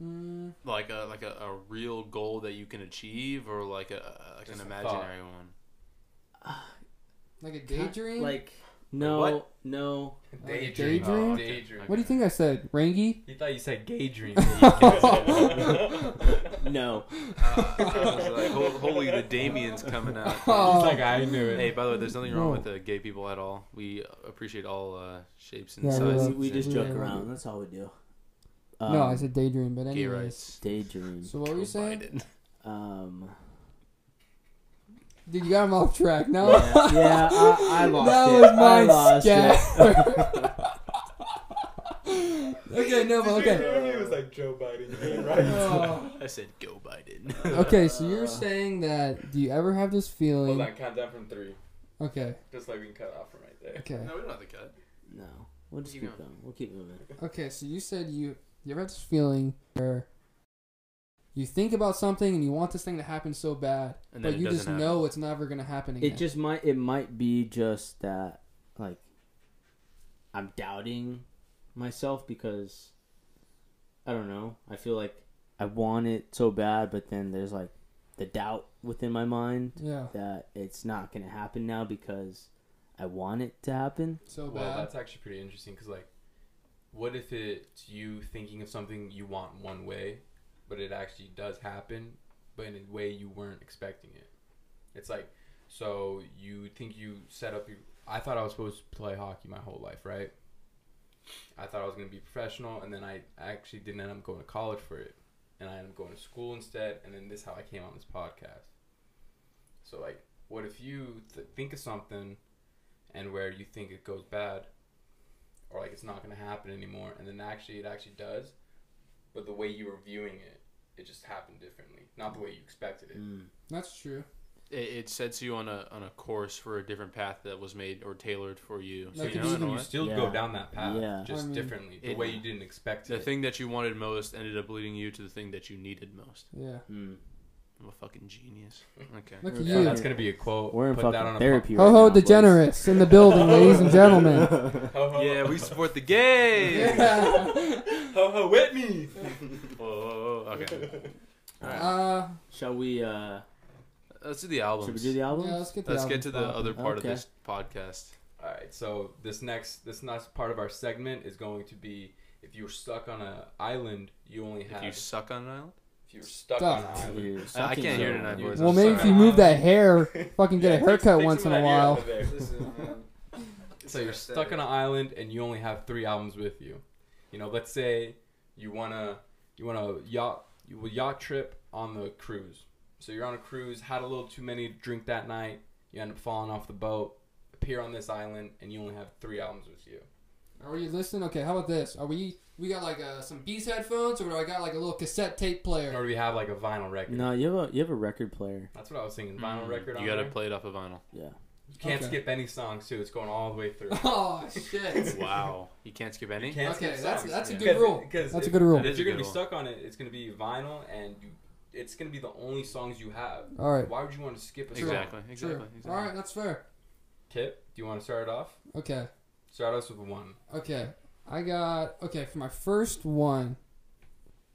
D: Mm,
B: Like a like a, a real goal that you can achieve, or like a like
A: Just
B: an
A: a
B: imaginary one.
D: like a daydream?
C: Like no,
B: what?
C: no.
A: Daydream.
D: daydream?
A: Oh, daydream.
D: what do you think I said? Rangy?
A: You thought you said gay dream.
C: No.
B: Uh, I was like, holy, the Damien's coming out.
D: Oh.
A: He's like, I knew it.
B: Hey, by the way, there's nothing wrong
D: No.
B: with uh, gay people at all. We appreciate all uh, shapes and
D: Yeah, we
C: we,
B: sizes.
C: we just
D: Yeah.
C: joke around. That's all we do. Um,
D: no, I said daydream, but
B: gay
D: anyways.
B: rights.
C: daydream.
D: So what were you saying?
C: Um,
D: Dude, you got him off track. No.
C: yeah, yeah I, I lost
D: that
C: it.
D: was
C: I
D: my
C: lost
D: scat. okay, no, but okay.
A: He was like Joe Biden.
D: Oh.
B: I said go Biden.
D: Okay, so you're saying that do you ever have this feeling?
A: Hold on, count down from three.
D: Okay,
A: Just like we can cut off from right there.
D: okay,
B: no, we don't have to cut.
C: No, we'll just
B: Keep
C: keep
B: going.
C: going. We'll keep moving.
D: okay. So you said you you ever have this feeling where you think about something and you want this thing to happen so bad,
B: And
D: but you just
B: happen.
D: know it's never gonna happen again.
C: It just might. It might be just that, like, I'm doubting myself because I don't know. I feel like I want it so bad, but then there's like the doubt within my mind
D: yeah,
C: that it's not gonna happen now because I want it to happen.
D: so
A: Well,
D: bad.
A: that's actually pretty interesting because, like, what if it's you thinking of something you want one way, but it actually does happen, but in a way you weren't expecting it? It's like, so you think you set up your. I thought I was supposed to play hockey my whole life, right? I thought I was going to be professional, and then I actually didn't end up going to college for it. And I ended up going to school instead, and then this is how I came on this podcast. So, like, what if you th- think of something and where you think it goes bad or like it's not going to happen anymore and then actually it actually does but the way you were viewing it it just happened differently not the way you expected it
C: Mm.
D: That's true.
B: It, it sets you on a on a course for a different path that was made or tailored for you. So you know,
D: you-
B: in a
A: you
B: way,
A: still
C: Yeah.
A: go down that path
C: Yeah.
A: just
D: I mean,
A: differently the
B: it-
A: way you didn't expect
B: the
A: it The
B: thing that you wanted most ended up leading you to the thing that you needed most.
D: Yeah.
C: Mm.
B: I'm a fucking genius. Okay.
D: Look at
C: Yeah,
D: you.
A: that's going to be a quote
C: We're in
A: Put
C: fucking
A: that on a
C: therapy
D: Ho
C: right
D: ho
C: now, boys.
D: degenerates in the building, ladies and gentlemen.
A: ho, ho,
B: Yeah, we support the gays.
D: Yeah.
A: Ho ho with me
B: Whoa, whoa, whoa, Okay.
C: Alright.
D: Uh,
C: Shall we? uh
B: let's do the albums.
C: Should we do the album?
D: Yeah, let's get the
B: Let's get to the
D: popping.
B: other part
C: Okay.
B: of this podcast.
A: All right, so this next this next part of our segment is going to be if you're stuck on an island, you only
B: If
A: have
B: you suck on an island,
A: if you were stuck
D: Stuck.
A: on an island.
C: You're
B: I
C: sucking
B: can't hear
C: so-
B: tonight, boys.
D: Well,
B: I'm
D: maybe if
B: sorry.
D: you move that hair, fucking get
A: Yeah,
D: a
A: take-
D: haircut
A: take
D: once
A: some
D: in a
A: of that hair
D: while.
A: out of there. So you're stuck on an island and you only have three albums with you. You know, let's say you wanna you want a yacht you a yacht trip on the cruise. So you're on a cruise, had a little too many to drink that night, you end up falling off the boat, appear on this island, and you only have three albums with you.
D: Are you listening? Okay, how about this? Are we we got like uh, some Beats headphones, or do I got like a little cassette tape player?
A: Or do we have like a vinyl record?
C: No, you have a you have a record player.
A: That's what I was thinking. Vinyl
B: Mm,
A: record on
B: You gotta
A: there.
B: play it off a vinyl.
C: Yeah.
A: You can't
D: Okay.
A: skip any songs too. It's going all the way through.
D: Oh shit!
B: Wow, you can't skip any.
A: Can't
D: Okay,
A: skip
D: that's-
A: songs.
D: that's a good
A: Because-
D: rule.
A: because
D: That's a
A: if-
D: good rule.
B: That is
A: If
B: a
A: you're gonna
B: good
A: be
B: one.
A: stuck on it, it's gonna be vinyl, and you, it's gonna be the only songs you have.
D: All right,
A: Why would you want to skip a
D: True.
A: song?
B: Exactly, exactly,
D: True.
B: exactly.
D: All right, that's fair.
A: Kip, do you want to start it off?
D: Okay,
A: Start us with one.
D: okay. I got okay for my first one.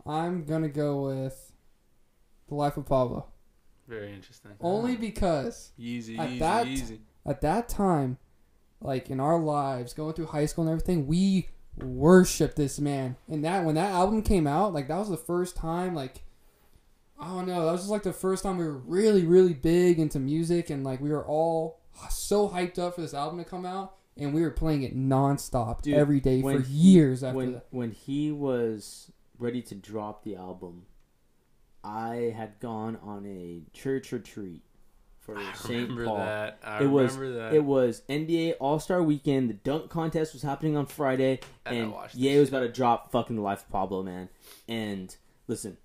D: I'm gonna go with the Life of Pablo,
B: Very interesting.
D: only because
B: Easy,
D: At
B: easy,
D: that-
B: easy.
D: At that time, like in our lives, going through high school and everything, we worshiped this man. And that when that album came out, like that was the first time, like I don't know, that was just like the first time we were really, really big into music, and like we were all so hyped up for this album to come out, and we were playing it nonstop
C: Dude,
D: every day for years after
C: when
D: that.
C: when he was ready to drop the album, I had gone on a church retreat for St. Paul.
B: that. I
C: It was-
B: that.
C: It was NBA All Star Weekend. The dunk contest was happening on Friday,
B: And I
C: and
B: watched
C: Ye was
B: shit.
C: about to drop fucking the life of Pablo, man. And listen,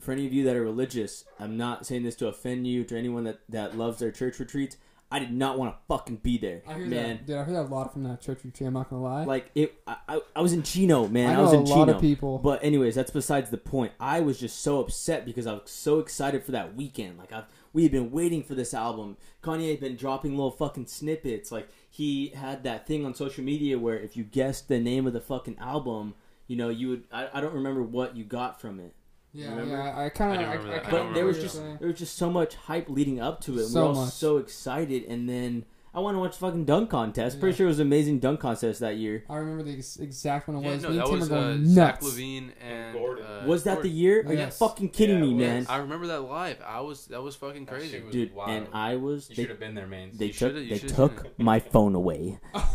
C: for any of you that are religious, I'm not saying this to offend you, to anyone that that loves their church retreats. I did not want to fucking be there,
D: I hear
C: man.
D: that, dude. I heard that a lot from that church retreat. I'm not gonna lie.
C: Like it, I, I, I was in Chino, man.
D: I
C: I,
D: know
C: was
D: a
C: in
D: lot
C: Chino.
D: of people.
C: But anyways, that's besides the point. I was just so upset because I was so excited for that weekend. Like I've we had been waiting for this album. Kanye had been dropping little fucking snippets. Like he had that thing on social media where if you guessed the name of the fucking album, you know, you would I, I don't remember what you got from it.
D: yeah, yeah. I kind of.
B: do
D: I, I.
B: I
C: But there was just
B: you're
C: there was just so much hype leading up to it.
D: So
C: we were all
D: much.
C: so excited and then I want to watch fucking dunk contest. Pretty
D: Yeah.
C: sure it was an amazing dunk contest that year.
D: I remember the ex- exact one it
B: Yeah,
D: was.
B: no,
D: Me and
B: that
D: Tim
B: was
D: were
B: uh,
D: going
B: Zach
D: nuts.
B: LaVine and
A: Gordon.
B: uh,
C: was that the year? Are you fucking kidding
A: Yeah,
C: me, man?
B: I remember that live. I was that was fucking
A: That
B: crazy.
A: shit was
C: Dude,
A: wild.
C: and I was
A: You
C: they
A: should have been there, man.
C: they
B: You
C: took
B: you
C: they took my phone away.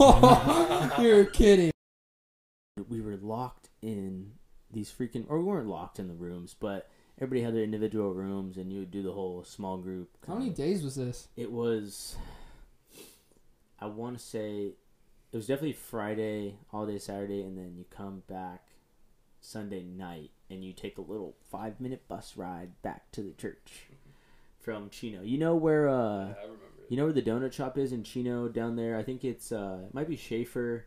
D: You're kidding.
C: We were locked in these freaking, or we weren't locked in the rooms, but everybody had their individual rooms, and you would do the whole small group.
D: How many
C: kinda-
D: days was this?
C: It was. I want to say, it was definitely Friday, all day Saturday, and then you come back Sunday night, and you take a little five minute bus ride back to the church from Chino. You know where uh.
A: Yeah, I remember. it.
C: You know where the donut shop is in Chino down there? I think it's uh it might be Schaefer.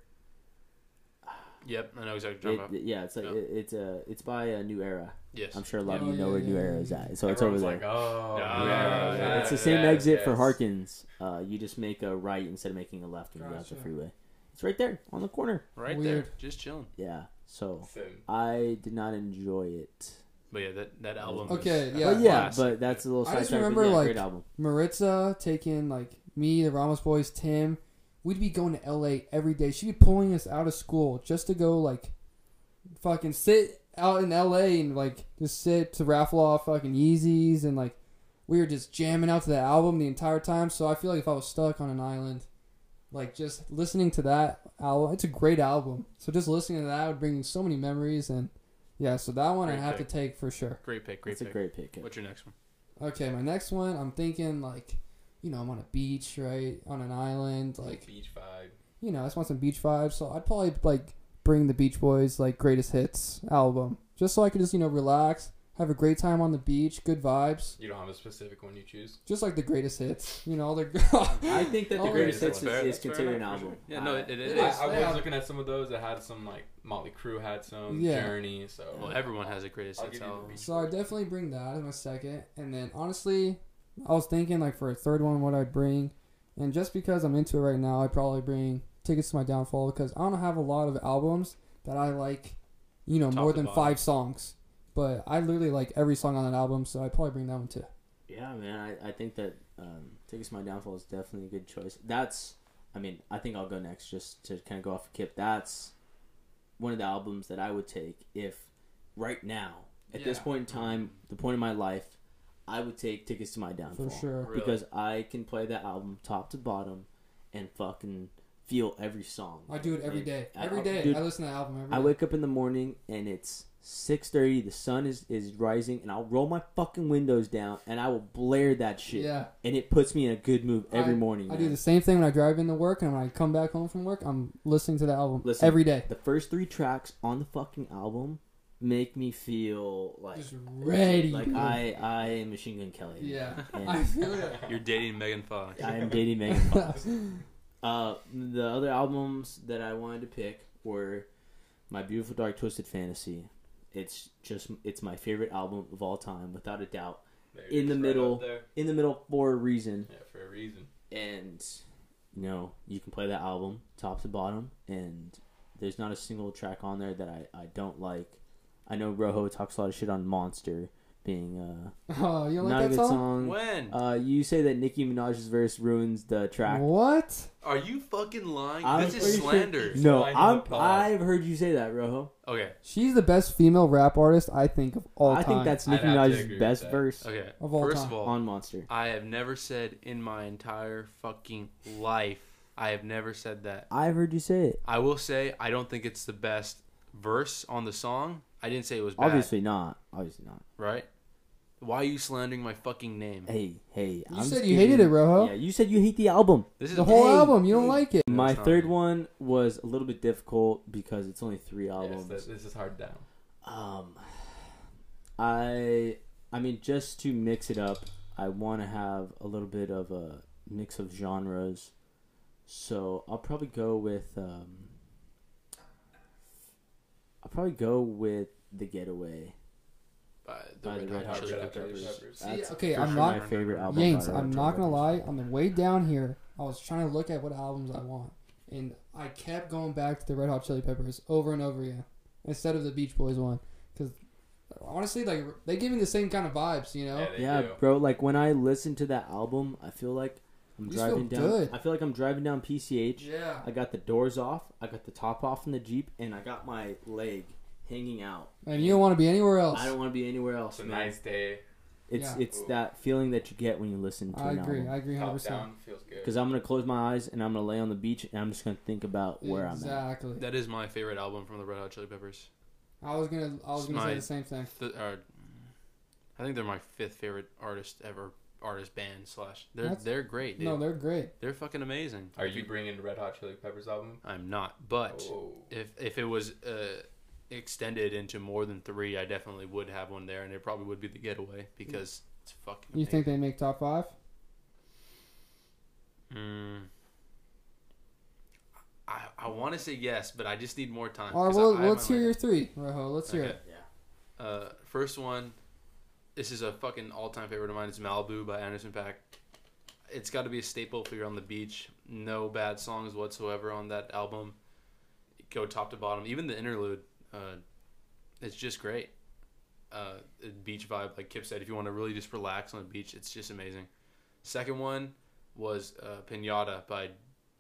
B: Yep, I know exactly what you're
C: It, yeah, it's like
B: Yeah.
C: it, it's uh it's by a New Era.
B: Yes.
C: I'm sure a lot of
D: Oh,
C: you know
D: yeah,
C: where New Era is at. So it's over there.
A: like, oh,
B: Yeah,
A: yeah,
B: yeah,
C: it's the
A: yes,
C: same exit for. Harkins. Uh, you just make a right instead of making a left when you go out the freeway. It's right there on the corner.
B: Right
D: Weird.
B: there, just chilling.
C: Yeah. So
A: Same.
C: I did not enjoy it.
B: But yeah, that that album.
D: Okay,
B: was
D: yeah.
C: but yeah,
B: classic.
C: but that's a little
D: I just remember,
C: yeah,
D: like-
C: great album.
D: Maritza taking like me, the Ramos boys, Tim. We'd be going to LA every day. She'd be pulling us out of school just to go like fucking sit out in LA and like just sit to raffle off fucking Yeezys and like we were just jamming out to the album the entire time. So I feel like if I was stuck on an island, like just listening to that album, it's a great album. So just listening to that would bring so many memories and yeah. So that one I have
B: pick.
D: to take for sure.
B: Great pick, great
C: It's a
B: pick.
C: great pick.
B: What's your next one?
D: Okay, my next one, I'm thinking like, you know, I'm on a beach, right, on an island, like,
A: beach vibe.
D: you know, I just want some beach vibes. So I'd probably like bring the Beach Boys like greatest hits album, just so I could just you know relax, have a great time on the beach, good vibes,
A: You don't have a specific one you choose.
D: just like the greatest hits. You know, they're.
C: I think that the greatest hits
A: fair.
C: is, is considered an album.
A: sure.
B: Yeah, no, it, it
D: it
B: is.
A: I,
D: is.
A: I was
D: Yeah.
A: looking at some of those that had some like Motley Crue had some
D: Yeah.
A: Journey. So
B: Well, everyone has a greatest
A: I'll
B: hits
A: give you the
B: album.
D: So I definitely bring that as my second, and then honestly, I was thinking like for a third one, what I'd bring, and just because I'm into it right now, I'd probably bring Tickets to My Downfall because I don't have a lot of albums that I like, you know,
B: Top
D: more than
B: bottom.
D: five songs. But I literally like every song on that album, so I'd probably bring that one too.
C: Yeah, man, I, I think that um, Tickets to My Downfall is definitely a good choice. That's, I mean, I think I'll go next just to kind of go off of Kip. That's one of the albums that I would take if right now, at this point in time, the point in my life, I would take Tickets to My Downfall.
D: For sure.
B: Really?
C: Because I can play that album top to bottom and fucking feel every song.
D: I do it every
C: And
D: day.
C: I-
D: Every
C: I-
D: day,
C: dude,
D: I listen to the album every
C: I
D: day.
C: wake up in the morning and it's six thirty. The sun is is rising, and I'll roll my fucking windows down and I will blare that shit.
D: Yeah,
C: And it puts me in a good mood every morning.
D: I
C: man.
D: do the same thing when I drive into work, and when I come back home from work, I'm listening to the album
C: Listen.
D: every day.
C: The first three tracks on the fucking album make me feel like
D: Just ready.
C: like I I am Machine Gun Kelly.
D: yeah,
C: And
D: I feel it.
B: You're dating Megan Fox.
C: I am dating Megan Fox. Uh, the other albums that I wanted to pick were My Beautiful Dark Twisted Fantasy. It's just it's my favorite album of all time, without a doubt.
A: There
C: In the
A: is, right
C: middle. In the middle for a reason,
A: Yeah, for a reason.
C: and you know you can play that album top to bottom, and there's not a single track on there that I I don't like. I know Rojo talks a lot of shit on Monster being uh
D: Oh, you don't
C: not
D: like
C: a good
D: song?
C: song.
B: When?
C: Uh, you say that Nicki Minaj's verse ruins the track.
D: What?
B: Are you fucking lying?
C: I'm
B: this is
C: pretty sure-
B: slander.
C: No,
A: Sliding
C: I'm,
A: applause.
C: I've heard you say that, Rojo.
B: Okay,
D: She's the best female rap artist I think of all
C: I
D: time.
C: think that's
A: I'd
C: Nicki
A: have to agree
C: Minaj's best verse
B: okay.
D: Of all
B: First
D: time.
B: of all,
C: on Monster.
B: I have never said in my entire fucking life. I have never said that.
C: I've heard you say it.
B: I will say I don't think it's the best verse on the song. I didn't say it was bad.
C: Obviously not. Obviously not.
B: right? Why are you slandering my fucking name?
C: Hey, hey.
D: You
C: I'm
D: said you hated it, Rojo.
C: Yeah, you said you hate the album.
B: This is
D: The whole
C: Hey,
D: album, you don't
C: hey.
D: like it.
C: My third
B: me.
C: one was a little bit difficult because it's only three albums.
A: that- this is hard down.
C: Um, I, I mean, just to mix it up, I want to have a little bit of a mix of genres. So I'll probably go with. Um, I'll probably go with the Getaway.
B: By the
C: by
B: Red
C: the Red
B: Hot
C: Hot
B: Chili
C: Chili
B: Peppers.
A: Peppers.
D: See, okay, I'm not-
C: my favorite album.
D: Yanks, I'm not gonna lie.
C: Peppers.
D: On the way down here, I was trying to look at what albums I want, and I kept going back to the Red Hot Chili Peppers over and over again instead of the Beach Boys one, because honestly, like they give me the same kind of vibes, you know.
A: Yeah,
C: Yeah, bro. Like when I listen to that album, I feel like I'm
D: You
C: driving
D: feel
C: down.
D: good.
C: I feel like I'm driving down PCH.
D: Yeah.
C: I got the doors off. I got the top off in the Jeep, and I got my leg hanging out.
D: And you don't want to be anywhere else.
C: I don't want to be anywhere else.
A: It's a
C: man.
A: nice day.
C: It's
D: Yeah.
C: it's
A: Ooh.
C: that feeling that you get when you listen to
D: I
C: an
D: agree.
C: album.
D: I agree, hundred
A: Top
D: percent.
A: down feels good.
C: Because I'm gonna close my eyes and I'm gonna lay on the beach and I'm just gonna think about where I'm at.
D: Exactly.
B: That is my favorite album from the Red Hot Chili Peppers.
D: I was gonna. I was gonna say the same thing.
B: Th- uh, I think they're my fifth favorite artist ever. Artist band slash. They're
D: That's-
B: they're great, dude.
D: No, they're great.
B: they're fucking amazing.
A: Are
B: If
A: you bringing the Red Hot Chili Peppers album?
B: I'm not, but
A: Oh.
B: if if it was uh, extended into more than three, I definitely would have one there, and it probably would be the Getaway because it's fucking.
D: You think they make top five?
B: Mm. I I want to say yes, but I just need more time.
D: All right.
B: 'cause
D: Well,
B: I- I
D: let's
B: my
D: hear your three, Rojo. Let's hear
B: Okay.
D: it.
C: Yeah.
B: Uh, first one, this is a fucking all-time favorite of mine. It's Malibu by Anderson Paak. It's got to be a staple if you're on the beach. No bad songs whatsoever on that album. Go top to bottom. Even the interlude, uh, it's just great. Uh, beach vibe, like Kip said. If you want to really just relax on the beach, it's just amazing. Second one was uh, Pinata by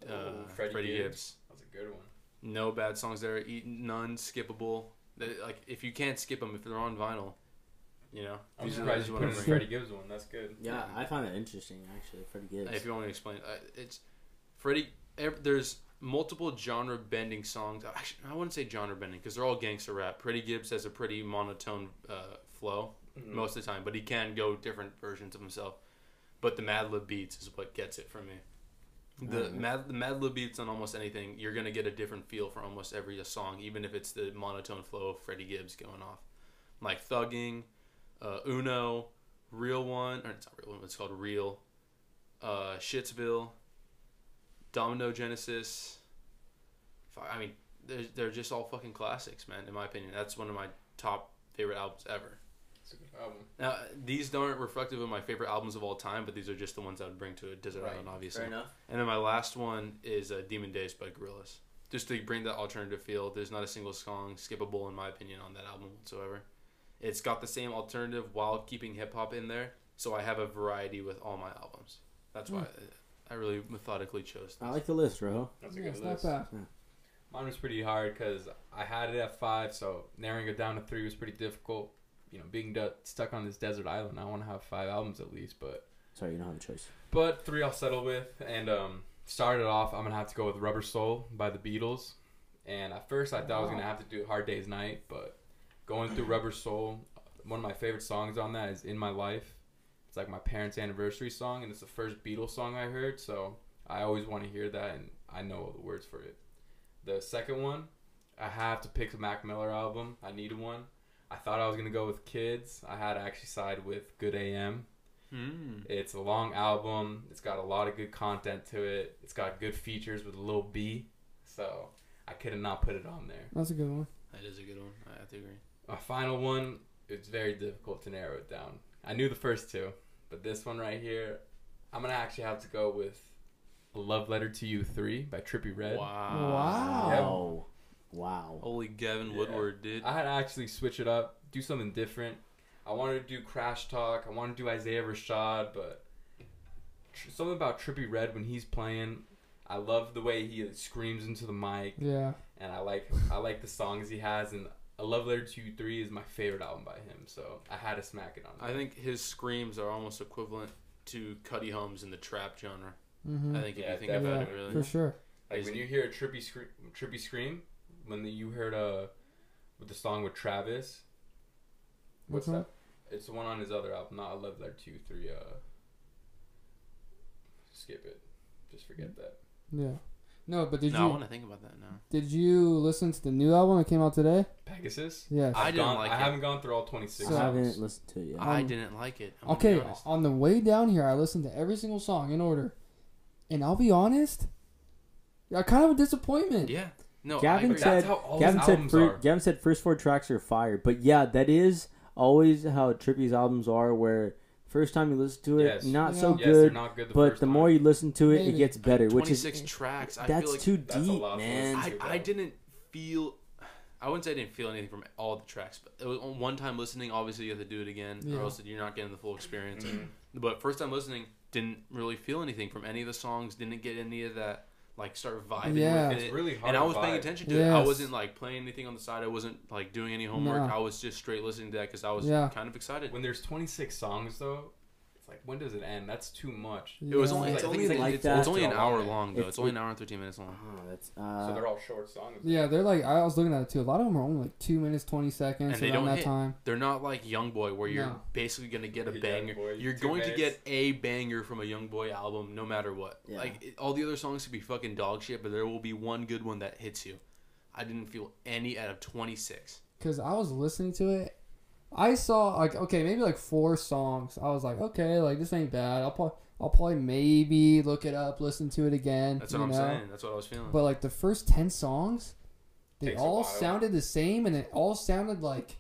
B: uh,
A: Oh,
B: Freddie,
A: Freddie
B: Gibbs.
A: Gibbs. That's a good one.
B: No bad songs there. None skippable. They- Like if you can't skip them, if they're on vinyl, you know.
A: I'm
B: these
A: surprised
B: these
A: you
B: are
A: put
B: what
A: in the. Freddie Gibbs one. That's good.
C: Yeah, I find that interesting actually. Freddie Gibbs.
B: If you want me to explain, uh, it's Freddie. ev- There's multiple genre bending songs. Actually, I wouldn't say genre bending because they're all gangster rap. Freddie Gibbs has a pretty monotone uh, flow
A: Mhm.
B: most of the time, but he can go different versions of himself. But the Madlib beats is what gets it for me. The
C: Alright.
B: Mad the Madlib beats on almost anything, you're gonna get a different feel for almost every song, even if it's the monotone flow of Freddie Gibbs going off, like Thugging, uh, Uno, Real One, or it's not Real One, it's called Real, uh, Shitsville, Domino Genesis. I mean, they're they're just all fucking classics, man. In my opinion, that's one of my top favorite albums ever.
A: It's a good album.
B: Now, these aren't reflective of my favorite albums of all time, but these are just the ones I would bring to a desert
A: Right.
B: island, obviously.
C: Fair enough.
B: And then my last one is uh, Demon Days by Gorillaz. Just to bring that alternative feel. There's not a single song skippable, in my opinion, on that album whatsoever. It's got the same alternative while keeping hip hop in there. so I have a variety with all my albums. That's why I really methodically chose.
C: I like the list, Rojo.
A: That's a
D: Yeah,
A: good list.
D: not bad.
A: Mine was pretty hard because I had it at five, so narrowing it down to three was pretty difficult. You know, being du- stuck on this desert island, I want to have five albums at least, but
C: Sorry, you don't have a choice.
A: but three I'll settle with. And um, started off, I'm gonna have to go with Rubber Soul by the Beatles. And at first, I thought I was gonna have to do Hard Day's Night, but going through Rubber Soul, one of my favorite songs on that is In My Life. It's like my parents' anniversary song, and it's the first Beatles song I heard, so I always want to hear that, and I know all the words for it. The second one, I have to pick the Mac Miller album. I needed one. I thought I was gonna go with Kids. I had to actually side with Good AM.
B: Mm.
A: It's a long album. It's got a lot of good content to it. It's got good features with a little B. So I could have not put it on there.
D: That's a good one.
B: That is a good one. I have to agree.
A: My final one, it's very difficult to narrow it down. I knew the first two, but this one right here, I'm gonna actually have to go with "A Love Letter to You" three by Trippie Redd.
B: Wow.
D: Wow.
C: Wow. Wow.
B: Holy Gavin
A: Yeah.
B: Woodward, dude.
A: I had to actually switch it up, do something different. I wanted to do Crash Talk. I wanted to do Isaiah Rashad, but tr- something about Trippie Redd when he's playing. I love the way he screams into the mic,
D: Yeah.
A: and I like I like the songs he has. And "A Love Letter to You" three is my favorite album by him, so I had to smack it on.
B: I think his screams are almost equivalent to Cudi Holmes in the trap genre.
D: Mm-hmm.
B: I think if
A: Yeah,
B: you think about
D: yeah,
B: it, really.
D: for sure.
A: like when you hear a Trippie scream, Trippie scream, when the, you heard uh with the song with Travis.
D: Which
A: What's
D: one?
A: that? It's the one on his other album, not "A Love Letter to You" three. Uh, skip it. Just forget that.
D: Yeah. No, but did
B: no, I
D: you
B: want to think about that now.
D: did you listen to the new album that came out today?
A: Pegasus.
D: Yeah,
B: I
A: I've
B: didn't
A: gone-
B: like
A: I
B: it.
A: haven't gone through all twenty six.
C: I
D: So-
C: haven't listened to it yet.
B: I
D: Um,
B: didn't like it. I'm gonna
D: Okay,
B: honest.
D: on the way down here, I listened to every single song in order, and I'll be honest, I kind of a disappointment.
B: Yeah. No,
C: Gavin
B: I agree.
C: said-
A: That's how all
C: Gavin said
A: albums are.
C: Gavin said first four tracks are fire, but yeah, that is always how Trippie's albums are. Where first time you listen to it,
A: Yes.
C: not
D: Yeah.
C: so
A: yes, they're
C: good,
A: not good. The
C: but
A: first
C: the
A: time.
C: more you listen to it, it
D: Maybe.
C: gets better. Which is
B: 26 tracks. I
C: that's
B: feel like
C: too
A: that's a
C: deep,
A: lot to
C: man.
A: listen
B: I, I didn't feel. I wouldn't say I didn't feel anything from all the tracks, but it was on one time listening. Obviously, you have to do it again,
D: Yeah.
B: or else you're not getting the full experience.
A: Mhm.
B: But first time listening, didn't really feel anything from any of the songs. Didn't get any of that like start vibing
D: Yeah.
B: with
A: It's
B: it.
A: really hard.
B: And I was paying
A: vibe.
B: attention to it. I wasn't like playing anything on the side. I wasn't like doing any homework.
D: No.
B: I was just straight listening to that because I was
D: Yeah.
B: kind of excited.
A: When there's 26 songs though, it's like when does it end? That's too much.
B: It was only.
A: It's
B: I think
A: only
B: it's,
C: like
B: it's,
C: that.
B: it's only an hour
A: long.
B: long though.
C: It's-
B: It's, only an hour and thirteen minutes long.
C: Oh, that's
A: so
C: uh,
A: they're all short songs.
D: Yeah, they're like I was looking at it too. A lot of them are only like two minutes twenty seconds
B: And they don't
D: that
B: hit.
D: time.
B: They're not like Young Boy where you're
D: No.
B: basically gonna get a
A: Young
B: banger.
A: Boy,
B: you're
A: two
B: going to get a banger from a Young Boy album, no matter what.
C: Yeah.
B: Like it, all the other songs could be fucking dog shit, but there will be one good one that hits you. I didn't feel any out of 26.
D: Because I was listening to it, I saw like okay maybe like four songs. I was like okay like this ain't bad. I'll probably I'll probably maybe look it up, listen to it again.
B: That's what
D: you
B: I'm
D: know?
B: saying. That's what I was feeling.
D: But like the first ten songs, they
A: Takes
D: all sounded the same, and it all sounded like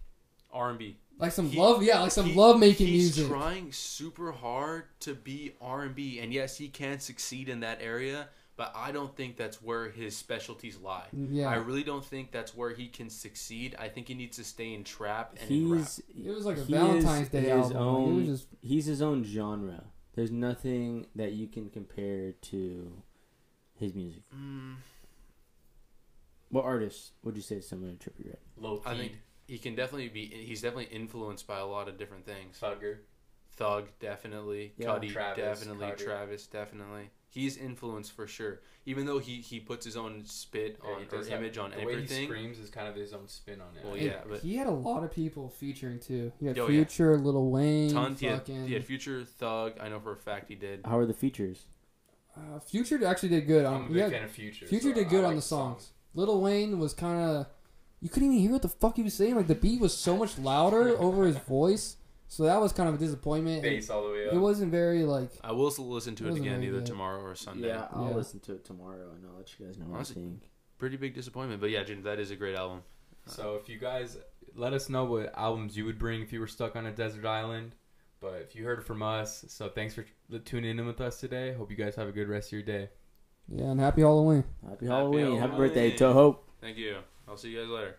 B: R&B.
D: like some
B: He-
D: love. Yeah, like some
B: He-
D: love making
B: he's
D: music.
B: trying super hard to be R&B, and yes, he can succeed in that area. But I don't think that's where his specialties lie.
D: yeah,
B: I really don't think that's where he can succeed. I think he needs to stay in trap and in rap.
C: he's
D: it was like a Valentine's Day
C: his
D: album.
C: Own,
D: it just
C: he's his own genre. There's nothing that you can compare to his music.
B: Mm,
C: What artist would you say is similar to Trippie Redd?
A: Low.
B: I think he can definitely be. He's definitely influenced by a lot of different things.
A: Thugger.
B: Thug definitely,
C: Yeah.
B: Cudi
A: Travis,
B: definitely,
A: Carter.
B: Travis definitely. He's influenced for sure. Even though he he puts his own spit
A: Yeah,
B: on
A: he
B: or
A: does have-
B: image on
A: the way he screams is kind of his own spin on it.
B: Well, yeah, but-
D: he had a lot of people featuring too. He had
B: Oh, yeah.
D: Future, Lil Wayne,
B: Tons. He had,
D: fucking.
B: he had Future Thug. I know for a fact he did.
C: How are the features?
D: uh, Future actually did good.
A: I'm a
D: On,
A: big
D: had,
A: fan of Future.
D: Future
A: so
D: did good
A: like
D: on the songs. Little Wayne was kind of. You couldn't even hear what the fuck he was saying. Like the beat was so much louder over his voice, so that was kind of a disappointment.
A: Bass all the way up.
D: It wasn't very like.
B: I will listen to
D: It
B: it again either
D: good.
B: tomorrow or Sunday.
C: Yeah, I'll
D: Yeah.
C: listen to it tomorrow and I'll let you guys know what I think.
B: Pretty big disappointment, but yeah, Jim, that is a great album.
A: So if you guys let us know what albums you would bring if you were stuck on a desert island. But if you heard from us, so thanks for tuning in with us today. Hope you guys have a good rest of your day.
D: Yeah, and happy Halloween.
C: Happy
B: Happy
C: Halloween. Happy
B: Halloween.
C: birthday, Toho.
B: Thank you. I'll see you guys later.